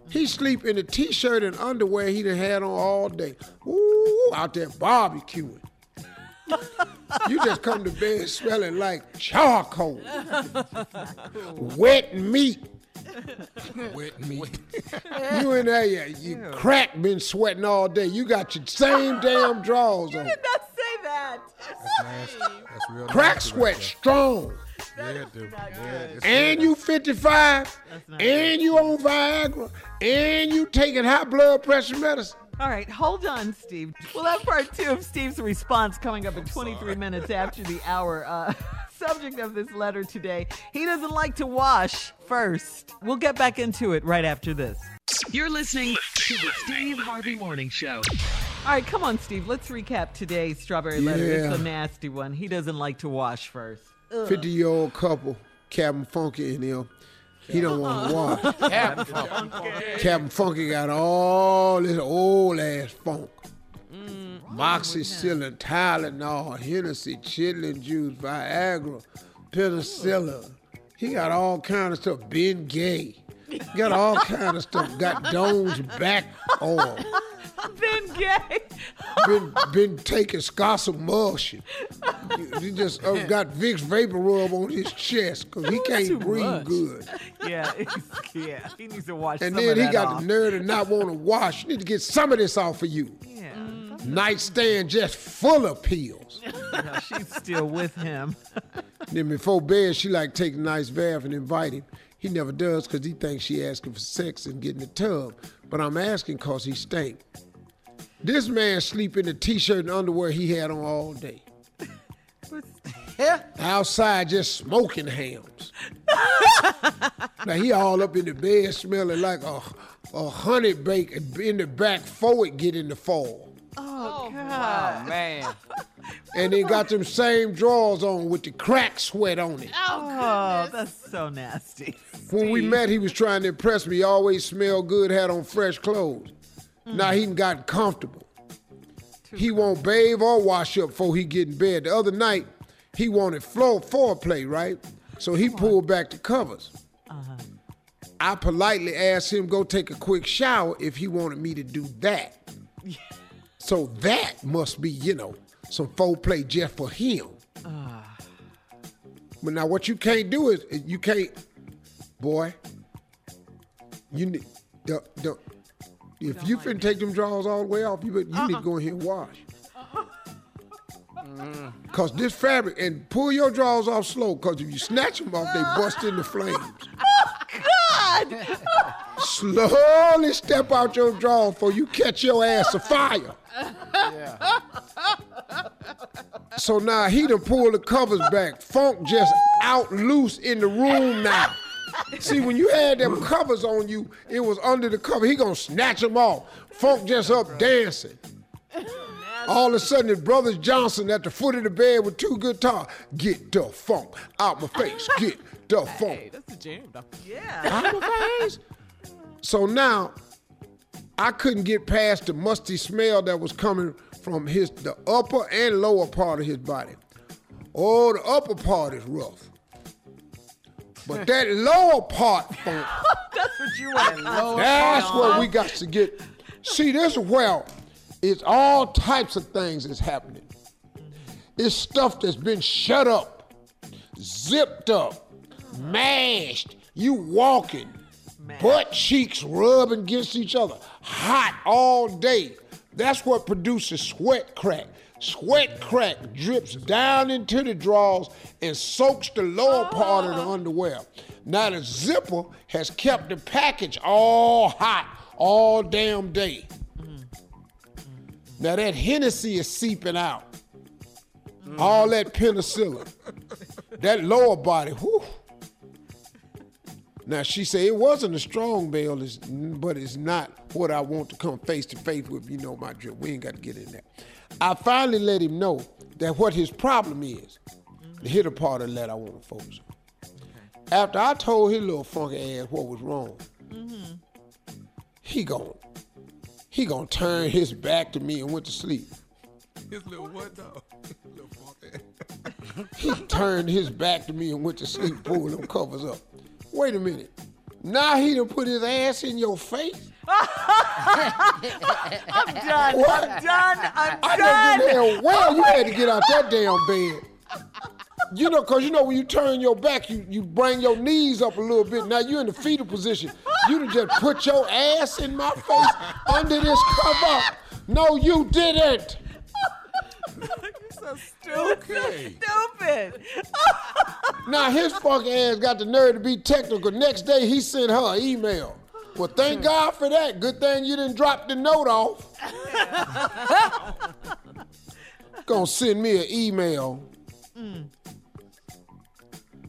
He sleep in a t-shirt and underwear he done had on all day. Ooh, out there barbecuing. you just come to bed smelling like charcoal, wet meat. Wet meat. You in there, you, you crack been sweating all day. You got your same damn drawers on. did not say that. That's. That's real Crack nasty sweat right strong. there. Yeah, dude. Yeah, it's And you 55, and you on Viagra, and you taking high blood pressure medicine. All right, hold on, Steve. We'll have part two of Steve's response coming up in 23 minutes after the hour. Uh, subject of this letter today he doesn't like to wash first. We'll get back into it right after this. You're listening to the Steve Harvey Morning Show. All right, come on, Steve. Let's recap today's strawberry letter. Yeah. It's a nasty one. He doesn't like to wash first. Ugh. 50 year old couple, Captain Funky in him. He don't want to uh-huh. wash. Captain Funky. Captain Funky got all this old ass funk. Moxicillin, Tylenol, Hennessy, chitlin juice, Viagra, penicillin. He got all kind of stuff. Ben Gay. Got all kind of stuff. Got Dome's back oil. Ben Gay. Been been taking Scott's Emulsion. He just uh, got Vicks vapor rub on his chest because he can't breathe much. good. Yeah, yeah. He needs to wash And some then he got off. the nerve to not want to wash. You need to get some of this off of you. Nightstand just full of pills. Yeah, she's still with him. then before bed, she like take a nice bath and invite him. He never does because he thinks she asking for sex and getting in the tub. But I'm asking because he stink. This man sleep in the t-shirt and underwear he had on all day. Outside just smoking hams. now he all up in the bed smelling like a, a honey bake in the back forward get in the fall. Oh, oh, God. man. And he got them same drawers on with the crack sweat on it. Oh, oh that's so nasty. When we met, he was trying to impress me. He always smelled good, had on fresh clothes. Now he done gotten comfortable. He won't bathe or wash up before he get in bed. The other night, he wanted floor foreplay, right? So he pulled back the covers. I politely asked him go take a quick shower if he wanted me to do that. So that must be, you know, some foreplay just for him. But now what you can't do is you can't, boy. You need the the if you finna take them drawers all the way off, you you need to uh-uh. go in here and wash. Mm. Cause this fabric and pull your drawers off slow. Cause if you snatch them off, they bust into flames. Oh, God! Slowly step out your drawers before you catch your ass afire. So now he done pulled the covers back. Funk just out loose in the room now. See, when you had them covers on you, it was under the cover. He gonna snatch them off. Funk just up dancing. All of a sudden, his brothers Johnson at the foot of the bed with two guitars. Get the funk out my face. Get the funk Hey, That's a jam, though. Yeah. out my face. So now, I couldn't get past the musty smell that was coming from his the upper and lower part of his body. Oh, the upper part is rough. But that lower part, funk, That's what you want. that's where we got to get. See, this is where it's all types of things that's happening. It's stuff that's been shut up, zipped up, mashed. You walking, butt cheeks rubbing against each other, hot all day. That's what produces sweat crack. Sweat crack drips down into the drawers and soaks the lower part of the ah. underwear. Now the zipper has kept the package all hot all damn day. Now that Hennessy is seeping out. All that penicillin. that lower body, whew. Now she said it wasn't a strong bail, but it's not what I want to come face to face with. You know my drill. We ain't got to get in that. I finally let him know that what his problem is. The hitter part of that I want to focus on. After I told his little funky ass what was wrong, mm-hmm. he gon' he gonna turn his back to me and went to sleep. His little what dog? little funky. He turned his back to me and went to sleep, pulling them covers up. Wait a minute. Now he done put his ass in your face? I'm done. What? I'm done. I'm I done. know good hell well you had to get out that damn bed. You know, cause you know when you turn your back, you, you bring your knees up a little bit. Now you're in the fetal position. You done just put your ass in my face under this cover. No, you didn't. so stupid. Stupid. Now his fucking ass got the nerve to be technical. Next day he sent her an email. Well, thank hmm. God for that. Good thing you didn't drop the note off. Gonna send me an email hmm.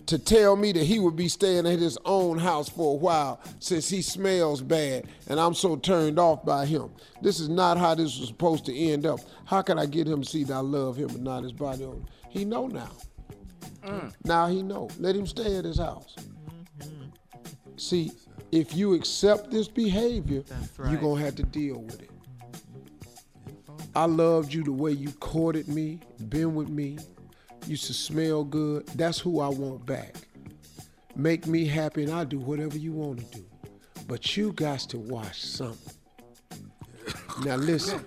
To tell me that he would be staying at his own house for a while since he smells bad and I'm so turned off by him. This is not how this was supposed to end up. How can I get him to see that I love him and not his body odor? He know now. Mm. Now he know. Let him stay at his house. Mm-hmm. See, if you accept this behavior, you're gonna have to deal with it. I loved you the way you courted me, been with me, used to smell good. That's who I want back. Make me happy and I'll do whatever you want to do. But you got to watch something. Now listen,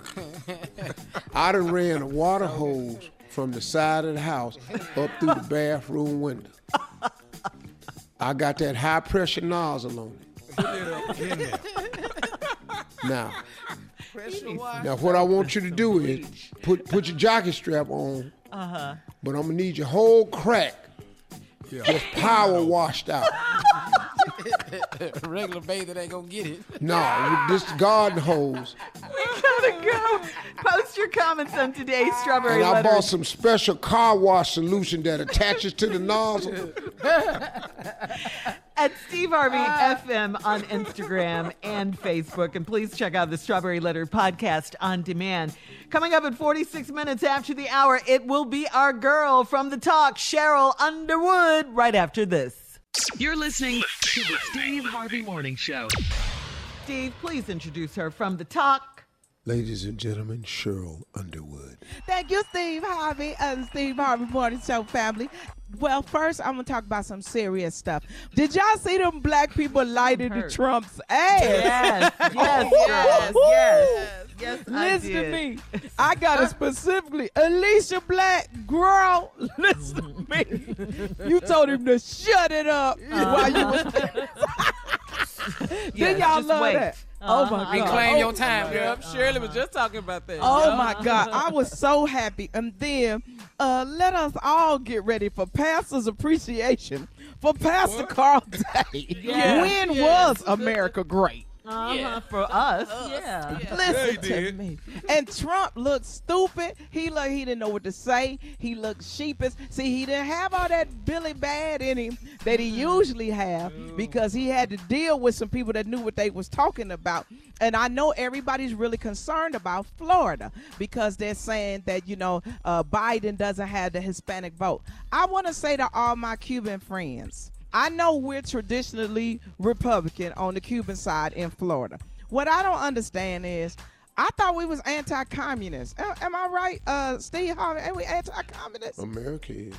I done ran a water hose from the side of the house up through the bathroom window. I got that high pressure nozzle on it. Now, now what I want you to do is put put your jockey strap on, Uh huh. but I'm gonna need your whole crack yeah. just power washed out. Regular bather ain't gonna get it. No, with this garden hose. We gotta go. Post your comments on today's strawberry And I letter. bought some special car wash solution that attaches to the nozzle. at Steve Harvey FM on Instagram and Facebook. And please check out the Strawberry Letter podcast on demand. Coming up at 46 minutes after the hour, it will be our girl from the talk, Sheryl Underwood, right after this. You're listening to the Steve Harvey Morning Show. Steve, please introduce her from the talk. Ladies and gentlemen, Sheryl Underwood. Thank you, Steve Harvey and the Steve Harvey Morning Show family. Well, first I'm gonna talk about some serious stuff. Did y'all see them black people lighted the Trump's ass? Yes, yes, yes, yes, yes. Listen to me. I got it specifically. Ellesia Blaque, girl, listen to me. You told him to shut it up while you was. Yes, y'all love that? Oh my God! Reclaim Oh, your time, girl. Shirley was just talking about that. Oh Yeah. my God, I was so happy. And then uh, let us all get ready for Pastor's Appreciation for Pastor Carl Day. Yes. When Yes. was America great? Uh-huh, for us, yeah. Listen to me. And Trump looked stupid. He looked he didn't know what to say. He looked sheepish. See, he didn't have all that Billy Bad in him that he usually have because he had to deal with some people that knew what they was talking about. And I know everybody's really concerned about Florida because they're saying that you know uh, Biden doesn't have the Hispanic vote. I want to say to all my Cuban friends. I know we're traditionally Republican on the Cuban side in Florida. What I don't understand is, I thought we was anti-communist. Am, am I right, uh, Steve Harvey? Ain't we anti-communist? America is.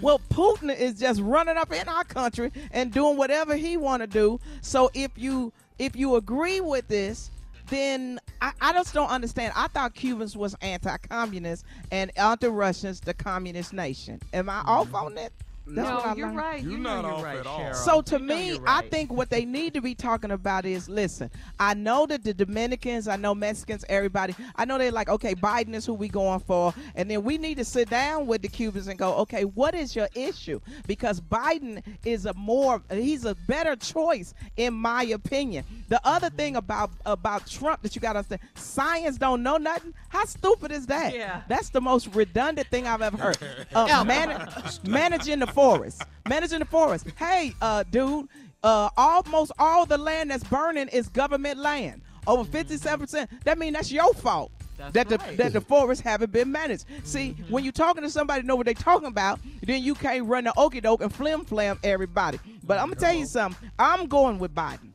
Well, Putin is just running up in our country and doing whatever he want to do. So if you if you agree with this, then I, I just don't understand. I thought Cubans was anti-communist and anti-Russians the communist nation. Am I off on that? That's no, what I you're learned. right. You're You not know off you're right, at all. Sheryl. So to You me, you're I think what they need to be talking about is listen, I know that the Dominicans, I know Mexicans, everybody, I know they're like, okay, Biden is who we going for. And then we need to sit down with the Cubans and go, okay, what is your issue? Because Biden is a more he's a better choice in my opinion. The other thing about about Trump that you gotta understand, science don't know nothing. How stupid is that? Yeah. That's the most redundant thing I've ever heard. Uh, man- managing the forest. Managing the forest. Hey, uh, dude, Uh, almost all the land that's burning is government land. Over 57%. That means that's your fault. That's that the right. that the forests haven't been managed. See, when you're talking to somebody know what they're talking about, then you can't run the okey doke and flim flam everybody. But I'm gonna tell you something. I'm going with Biden.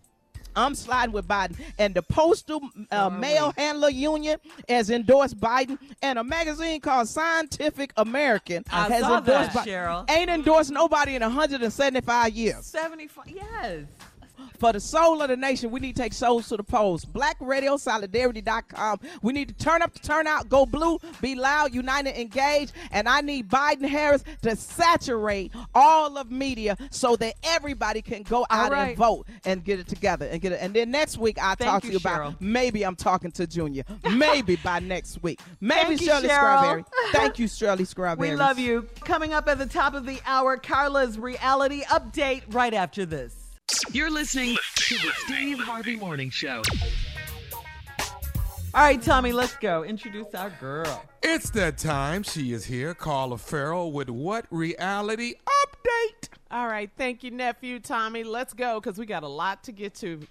I'm sliding with Biden, and the Postal uh, Mail Handler Union has endorsed Biden, and a magazine called Scientific American I has endorsed that, Sheryl. Ain't endorsed nobody in 175 years. 75. Yes. For the soul of the nation, we need to take souls to the polls. BlackRadioSolidarity.com. We need to turn up the turnout, go blue, be loud, united, engaged. And I need Biden Harris to saturate all of media so that everybody can go out right. and vote and get it together and get it. And then next week I'll Thank talk to you, you about maybe I'm talking to Junior. Maybe by next week. Maybe Thank you, Shirley Sheryl. Strawberry. Thank you, Shirley Strawberry. We love you. Coming up at the top of the hour, Carla's reality update right after this. You're listening to the Steve Harvey Morning Show. All right, Tommy, let's go. Introduce our girl. It's that time. She is here, Carla Ferrell, with what reality update? All right, thank you, nephew Tommy. Let's go because we got a lot to get to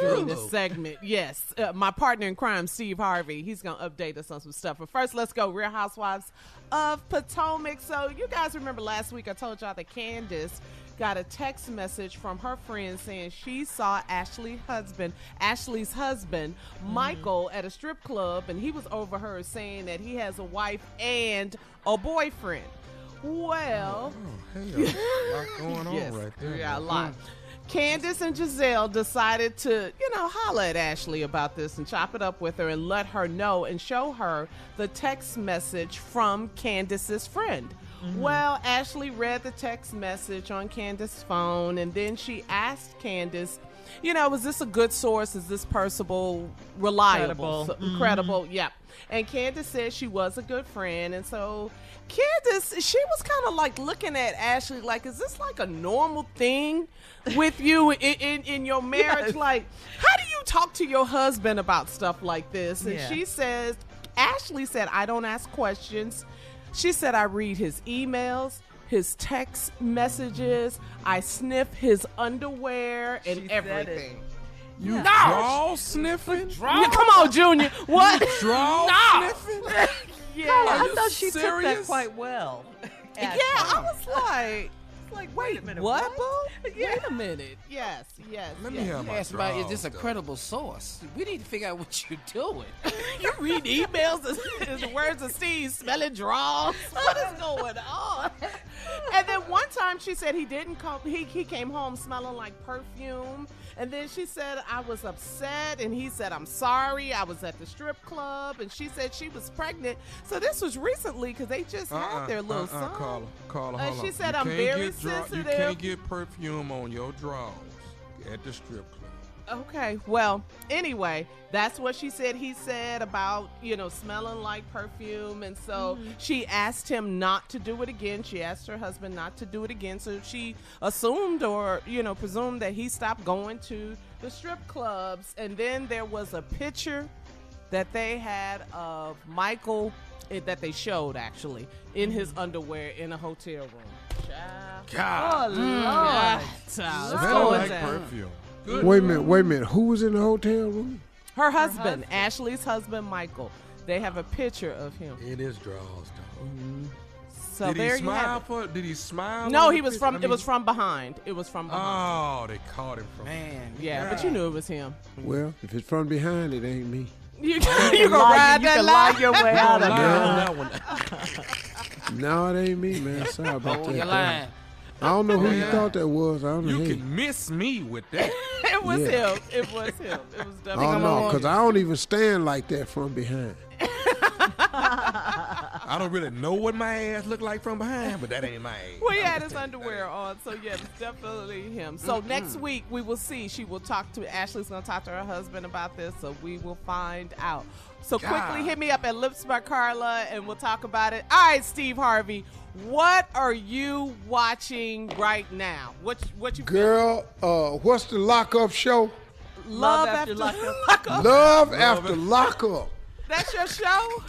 during this segment. Yes, uh, my partner in crime, Steve Harvey, he's gonna update us on some stuff. But first, let's go. Real Housewives of Potomac. So you guys remember last week I told y'all that Candace got a text message from her friend saying she saw Ashley husband, Ashley's husband, mm-hmm. Michael, at a strip club, and he was over her saying that he has a wife and a boyfriend. Well, Oh, oh Hey, a lot going on Yes, right there. Yeah, a lot. Mm. Candace and Gizelle decided to, you know, holler at Ashley about this and chop it up with her and let her know and show her the text message from Candace's friend. Well, Ashley read the text message on Candace's phone and then she asked Candace, you know, is this a good source? Is this personable, reliable, Credible. so- Mhm. credible? Yeah. And Candace said she was a good friend. And so Candace, she was kind of like looking at Ashley like, is this like a normal thing with you in, in, in your marriage? Yes. Like, how do you talk to your husband about stuff like this? And Yeah. she says, Ashley said, I don't ask questions. She said, I read his emails, his text messages, I sniff his underwear and She everything. You No. draw sniffing? Yeah, come on, Junior. What? Draw No. sniffing? Yeah. Are I you thought she took that quite well. Yeah, I was like, like, wait, a minute, what, boo? Wait a minute. Yes, yes. Let me yes. have my Ask about is this a though. credible source? We need to figure out what you're doing. you read emails as, as words of Steve smelling draws. What is going on? And then one time she said he didn't come. He he came home smelling like perfume. And then she said I was upset, and he said I'm sorry. I was at the strip club, and she said she was pregnant. So this was recently because they just Uh-uh, had their little uh-uh, son. Carla, Carla, hold she on. said You I'm very dra- sensitive. You can't get perfume on your drawers at the strip club. Okay, well, anyway, that's what she said he said about, you know, smelling like perfume. And so she asked him not to do it again. She asked her husband not to do it again. So she assumed or, you know, presumed that he stopped going to the strip clubs. And then there was a picture that they had of Michael, eh, that they showed actually, in his underwear in a hotel room. Child. God. Oh, Mm. Lord. Child, it's Smell like down. Perfume. Wait a minute, wait a minute. Who was in the hotel room? Her husband, Ashley's husband, Michael. They have a picture of him. It is draws, though. Mm-hmm. So did there he you have smile it. for? Did he smile? No, he was from. I it was from behind. It was from behind. Oh, they caught him from. Man, yeah, but you knew it was him. Well, if it's from behind, it ain't me. You, you can gonna lie- ride you that can line? lie your way out of it. that one. No, it ain't me, man. Sorry about Oh, that. You're lying. I don't know who you thought that was. I don't know. You Hey. can miss me with that. it was Yeah. him. It was him. It was definitely. Oh him. no, because I don't even stand like that from behind. I don't really know what my ass look like from behind, but that ain't my ass. Well, he had his underwear on, so yeah, it's definitely him. So next week we will see. She will talk to Ashley's going to talk to her husband about this, so we will find out. So quickly hit me up at Lips by Carla, and we'll talk about it. All right, Steve Harvey, what are you watching right now? What what you Girl, uh, what's the lockup show? love, After after, Lockup. lockup? Love after lockup. That's your show?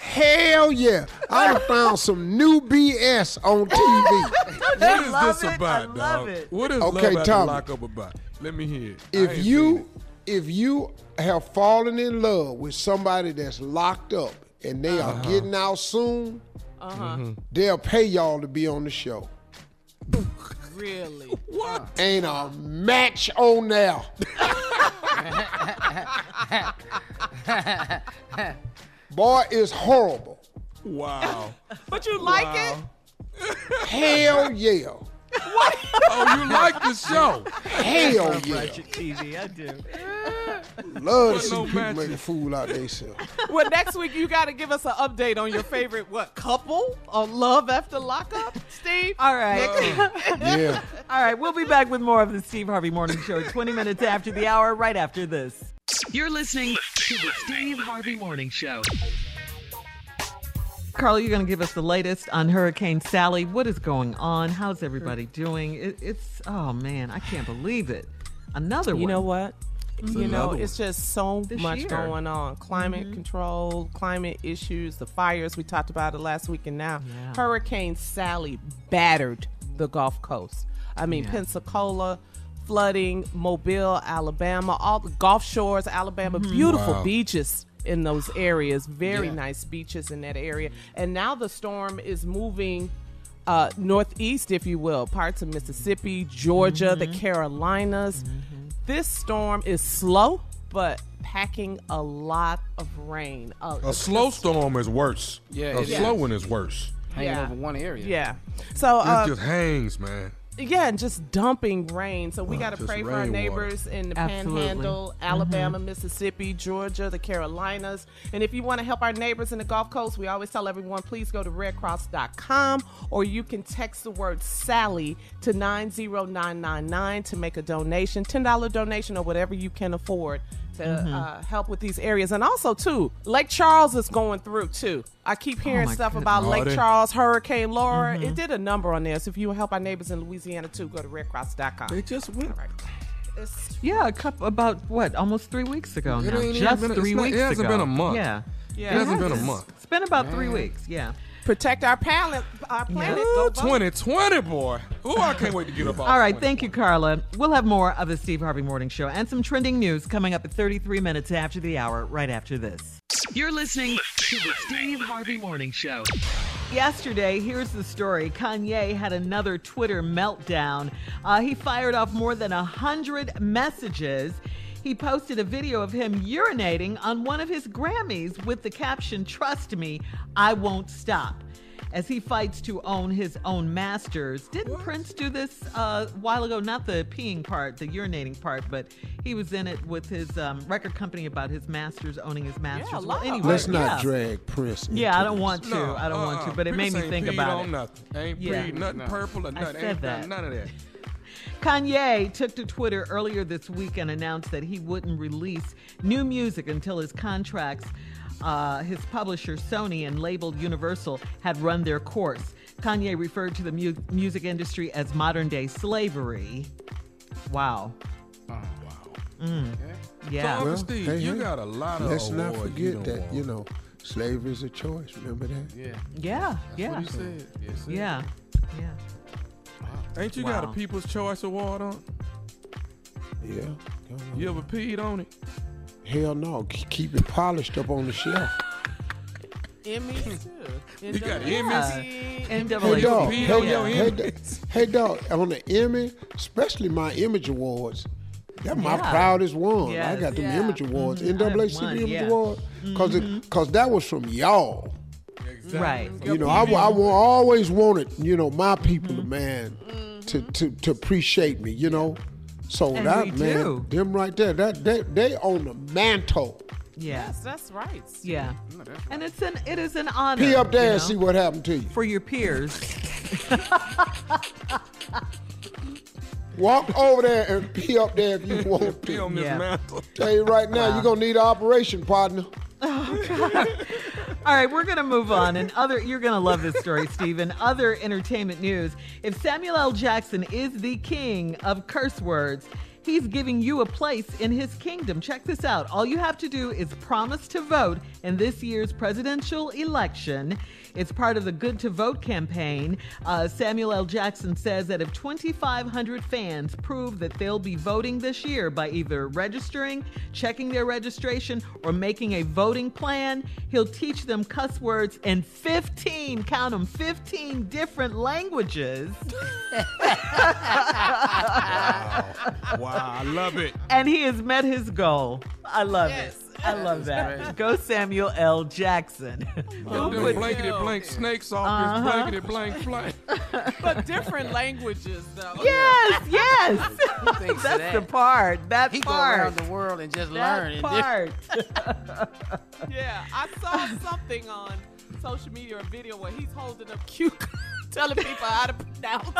Hell yeah. I done found some new BS on TV. What is love this it. I about, love dog? it. What is Okay, love at Tommy. the lockup about? Let me hear it. I if seen you if you have fallen in love with somebody that's locked up and they are Uh-huh. getting out soon, Uh-huh. they'll pay y'all to be on the show. Really? What? Ain't a match on there. Boy, it's horrible. Wow. But you like Wow. Hell yeah. Oh, you like the show? Hell Love yeah. Ratchet TV. I do. Love to see no people matches. make a fool out themselves. it? Well, next week you got to give us an update on your favorite what couple on Love After Lockup, Steve. All right. Yeah. All right. We'll be back with more of the Steve Harvey Morning Show 20 minutes after the hour, right after this. You're listening to the Steve Harvey Morning Show. Carla, you're going to give us the latest on Hurricane Sally. What is going on? How's everybody doing? It, it's, oh man, I can't believe it. Another You one. know what? you know, it's just so This much year. going on. Climate Mm-hmm. control, climate issues, the fires. We talked about it last week, and now Yeah. Hurricane Sally battered the Gulf Coast. I mean, Yeah. Pensacola, flooding, Mobile, Alabama, all the Gulf Shores, Alabama, beautiful Wow. beaches in those areas. Very Yeah. nice beaches in that area. And now the storm is moving uh, northeast, if you will, parts of Mississippi, Georgia, the Carolinas. This storm is slow, but packing a lot of rain. Uh, A slow storm is worse. Yeah, a it is. slow one is worse. Hanging Yeah. over one area. Yeah. So It uh, just hangs, man. Yeah, and just dumping rain. So we Oh, got to pray for our rainwater. neighbors in the Absolutely. Panhandle, mm-hmm. Alabama, Mississippi, Georgia, the Carolinas. And if you want to help our neighbors in the Gulf Coast, we always tell everyone please go to redcross.com or you can text the word Sally to 90999 to make a donation, $10 donation or whatever you can afford to Mm-hmm. uh, help with these areas. And also, too, Lake Charles is going through, too. I keep hearing Oh, stuff goodness. about Are Lake? Charles, Hurricane Laura. Mm-hmm. It did a number on there. So if you help our neighbors in Louisiana, too, go to redcross.com. They just went. All right. It's, Yeah, a couple about what? Almost three weeks ago It now. ain't even Just been- it's three not- weeks it hasn't ago. been a month. Yeah. yeah. It hasn't been a month. It's been about three weeks. Yeah. Protect our planet. Our planet. Ooh, 2020, boy. Ooh, I can't wait to get up All right, thank you, Carla. We'll have more of the Steve Harvey Morning Show and some trending news coming up at 33 minutes after the hour, right after this. You're listening to the Steve Harvey Morning Show. Yesterday, here's the story. Kanye had another Twitter meltdown. Uh, he fired off more than a hundred messages. He posted a video of him urinating on one of his Grammys with the caption, Trust me, I won't stop. As he fights to own his own masters. Didn't Prince do this uh, a while ago? Not the peeing part, the urinating part, but he was in it with his um, record company about his masters owning his masters. a Well, anyway, Let's not yeah. drag Prince. Yeah, I don't want to. No, I don't want uh-uh. to, but it made Prince me ain't think peed about on it. Nothing. Ain't Yeah. breed, nothing No. purple or I nothing. said Ain't that. none of that. Kanye took to Twitter earlier this week and announced that he wouldn't release new music until his contracts, uh, his publisher Sony and label Universal, had run their course. Kanye referred to the mu- music industry as modern day slavery. Wow. Oh, wow. Mm. Yeah. So, Well, Steve, hey, you hey, got a lot of Let's not forget don't that, want. you know, slavery is a choice. Remember that? Yeah. yeah. That's Yeah. what he said. Yes, sir. Yeah. Yeah. Ain't you got a People's Choice Award on? Yeah. Go on. You ever peed on it? Hell no. Keep it polished up on the shelf. Emmys, too. You got NAACP. Hey dog, hey, on hey, dog, hey dog, on the Emmy, especially my Image Awards, that's my Yeah. proudest one. I got them Yeah. Image Awards, Mhm. I have NAACP Image yeah. Awards, cause cause that was from y'all. Right. You know, I, I wa- always wanted, you know, my people, Mm-hmm. man, to, to to appreciate me. You know, so And that we man, do. them right there, that they they on the mantle. Yeah. Yes, that's right. Yeah. And it's an it is an honor. Pee up there you and know, see what happened to you. for your peers. Walk over there and pee up there if you want to. Pee to. on this Yeah. mantle. Tell you right now, you're gonna need an operation, partner. Oh, All right, we're going to move on. And other, you're going to love this story, Stephen. Other entertainment news: If Samuel L. Jackson is the king of curse words, He's giving you a place in his kingdom. Check this out. All you have to do is promise to vote in this year's presidential election. It's part of the Good to Vote campaign. Uh, Samuel L. Jackson says that if 2,500 fans prove that they'll be voting this year by either registering, checking their registration, or making a voting plan, he'll teach them cuss words in 15, count them, 15 different languages. Wow, I love it. and he has met his goal. I love Yes. it. I love that. great. Go Samuel L. Jackson. Them Who put- blankety blank snakes off Uh-huh. his blankety blank flank. but different languages though. Yes, yes. Who thinks of That's that? the part. That He go part. around the world and just that learn. and part. Yeah, I saw something on social media, a video where he's holding up cue cards, telling people how to pronounce.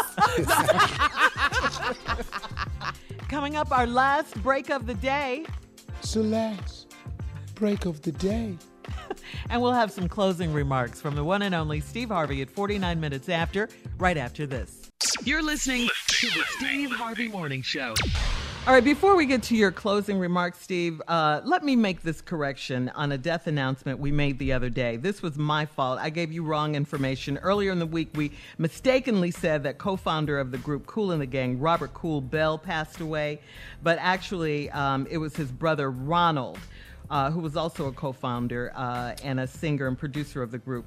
Coming up, our last break of the day, It's the last break of the day. and we'll have some closing remarks from the one and only Steve Harvey at 49 minutes after, right after this. You're listening to the Steve Harvey Morning Show. All right, before we get to your closing remarks, Steve, uh, let me make this correction on a death announcement we made the other day. This was my fault. I gave you wrong information. Earlier in the week, we mistakenly said that co founder of the group Kool and the Gang, Robert Kool Bell, passed away, but actually, um, it was his brother Ronald. Uh, who was also a co-founder uh, and a singer and producer of the group.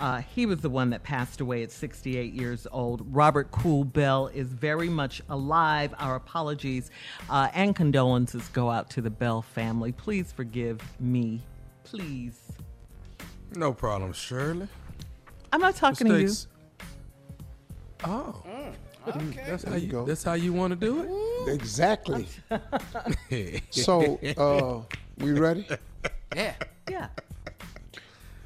Uh, he was the one that passed away at 68 years old. Robert Kool Bell is very much alive. Our apologies uh, and condolences go out to the Bell family. Please forgive me. Please. No problem, Shirley. I'm not talking Mistakes. To you. Oh. Okay. That's how you you, go. that's how you want to do it. Exactly. So, uh, we ready? Yeah. Yeah.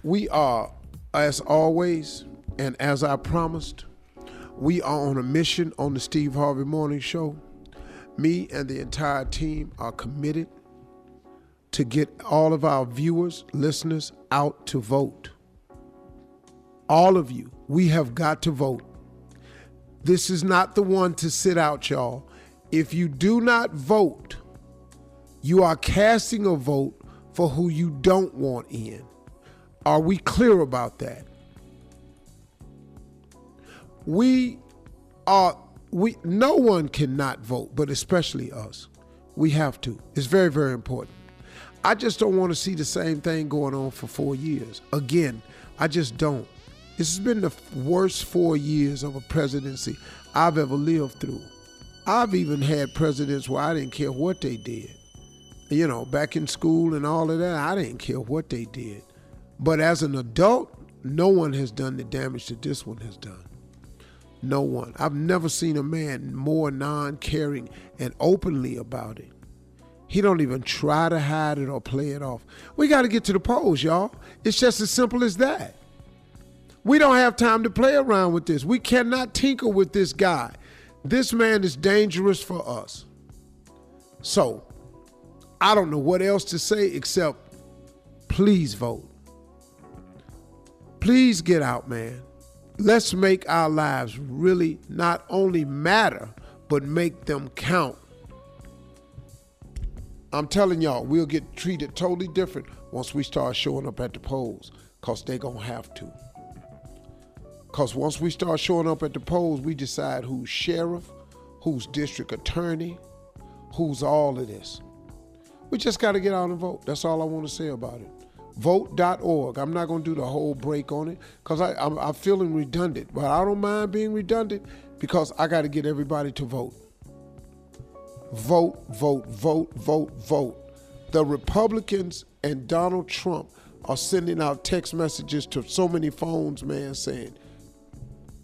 We are, as always, and as I promised, we are on a mission on the Steve Harvey Morning Show. Me and the entire team are committed to get all of our viewers, listeners out to vote. All of you, we have got to vote. This is not the one to sit out, y'all. If you do not vote, you are casting a vote for who you don't want in. Are we clear about that? We are we no one cannot vote, but especially us. We have to. It's very, very important. I just don't want to see the same thing going on for four years. Again, I just don't. This has been the worst four years of a presidency I've ever lived through. I've even had presidents where I didn't care what they did. You know, back in school and all of that, I didn't care what they did. But as an adult, no one has done the damage that this one has done. No one. I've never seen a man more non-caring and openly about it. He don't even try to hide it or play it off. We got to get to the polls, y'all. It's just as simple as that. We don't have time to play around with this. We cannot tinker with this guy. This man is dangerous for us. So, I don't know what else to say except please vote. Please get out, man. Let's make our lives really not only matter, but make them count. I'm telling y'all, we'll get treated totally different once we start showing up at the polls, because they're going to have to. Because once we start showing up at the polls, we decide who's sheriff, who's district attorney, who's all of this. We just got to get out and vote. That's all I want to say about it. Vote.org. I'm not going to do the whole break on it because I'm, I'm feeling redundant, but I don't mind being redundant because I got to get everybody to vote. Vote, vote, vote, vote, vote. The Republicans and Donald Trump are sending out text messages to so many phones, man, saying,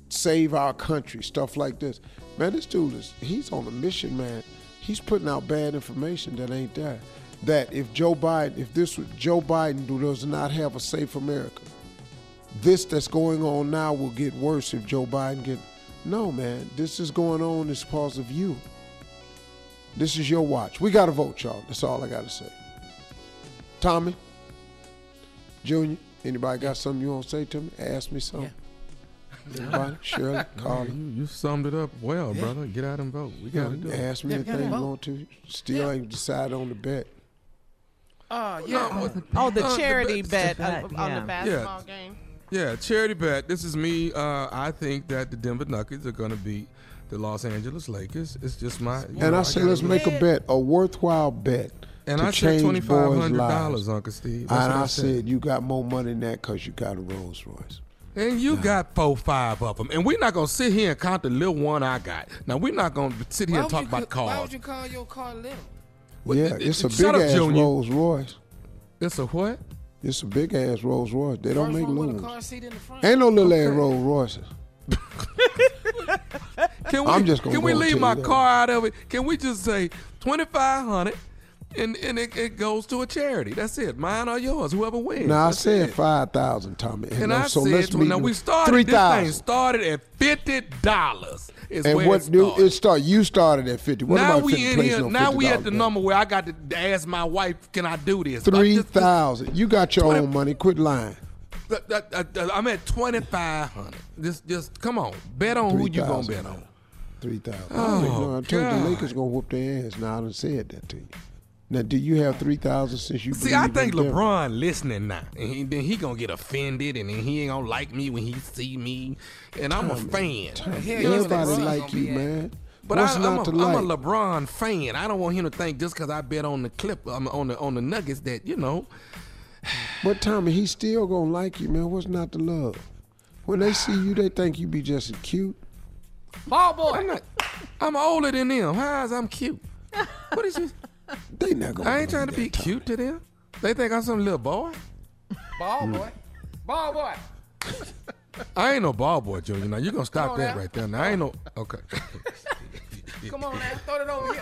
save our country, stuff like this. Man, this dude is, he's on a mission, man. He's putting out bad information that ain't there. That if Joe Biden, if this Joe Biden does not have a safe America, this that's going on now will get worse if Joe Biden get. No, man, this is going on is because of you. This is your watch. We got to vote, y'all. That's all I got to say. Tommy, Junior, anybody got something you want to say to me? Ask me something. Yeah. Everybody, Shirley, Carly. You, you summed it up well, Yeah. brother. Get out and vote. We got to do it. ask me anything you want to. Still ain't decided on the bet. Oh, yeah. Oh, the Uh, charity bet, bet, uh, on the basketball game. Yeah, charity bet. This is me. Uh, I think that the Denver Nuggets are going to beat the Los Angeles Lakers. It's just my. And know, I say, gotta let's make it. a bet, a worthwhile bet. And to I said change twenty five hundred dollars. Uncle Steve. That's And I I said. said, you got more money than that because you got a Rolls Royce. And you got four, five of them. And we're not going to sit here and count the little one I got. Now, we're not going to sit here Why and talk you about ca- Why would you call your car little? Yeah, it- it's a big up, ass Junior. Rolls Royce. It's a what? It's a big ass Rolls Royce. They don't make one little ones. seat in the front. Ain't no little ass Rolls Royces. Can we, I'm just gonna Can we leave my car out of it? Can we just say 2500 and, and it, it goes to a charity? That's it. Mine or yours, whoever wins. Now I said five thousand, Tommy. And I so said, let's to- meet now we started three this thing started at fifty dollars. Is And what it do it start? You started at fifty. What now we in here. Now we at the $50 number where I got to ask my wife, "Can I do this?" Three thousand. You got your own money. Quit lying. That- that- that- I'm at twenty five hundred. Just, just come on, bet on who you gonna bet on. Three thousand. Oh, I told you God. the Lakers gonna whoop their ass. Now I done said that to you. Now, do you have three thousand since you? See, I think in Denver? LeBron listening now, and he, then he gonna get offended, and then he ain't gonna like me when he see me, and I'm a fan. Everybody like you, man. But What's I, not I'm, to a, like? I'm a LeBron fan. I don't want him to think just because I bet on the clip, um, on the on the Nuggets, that you know. But Tommy, he still gonna like you, man. What's not to love? When they see you, they think you be just as cute. Ball boy. I'm not. I'm older than them. How is I'm cute? What is you? They not gonna. I ain't trying to be cute to them. They think I'm some little boy. Ball boy. Ball boy. I ain't no ball boy, Junior. Now you gonna stop that now. right there. Now I ain't no. Okay. Come on now. Throw it over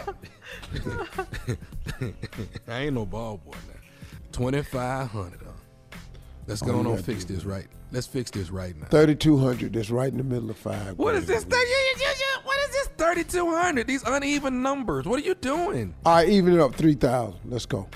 here. I ain't no ball boy now. Twenty five hundred. Let's go Oh, on and fix this right. Let's fix this right now. Thirty-two hundred. That's right in the middle of five. What is this thing? What is this? Thirty two hundred. These uneven numbers. What are you doing? All right, even it up. Three thousand. Let's go.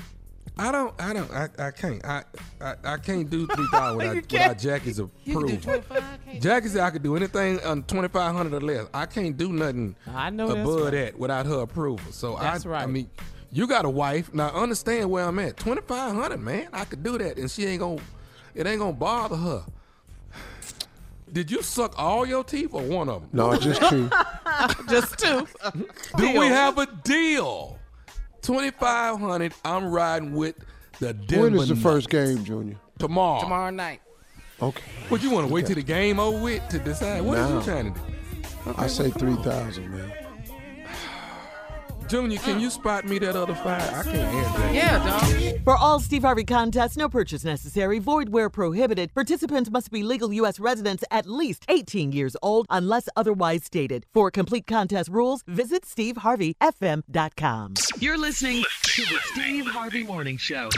I don't. I don't. I, I can't. I, I I can't do three thousand without, without Jackie's You can do approval. 25. can't you? Jackie said I could do anything on twenty five hundred or less. I can't do nothing I know that's above right. that without her approval. So That's I, right. I mean, you got a wife now. Understand where I'm at. Twenty five hundred, man. I could do that, and she ain't gonna. It ain't gonna bother her. Did you suck all your teeth or one of them? No, just two. Just two. Do we have a deal? Twenty five hundred. I'm riding with the Denver. when is the first game, Junior? Tomorrow. Tomorrow night. Okay. What you want to wait till the game over with to decide? What are you trying to do? I say three thousand, man. Junior, can you spot me that other five? I can't answer that. Yeah, dog. For all Steve Harvey contests, no purchase necessary, void where prohibited. Participants must be legal U.S. residents at least 18 years old unless otherwise stated. For complete contest rules, visit SteveHarveyFM.com. You're listening to the Steve Harvey Morning Show.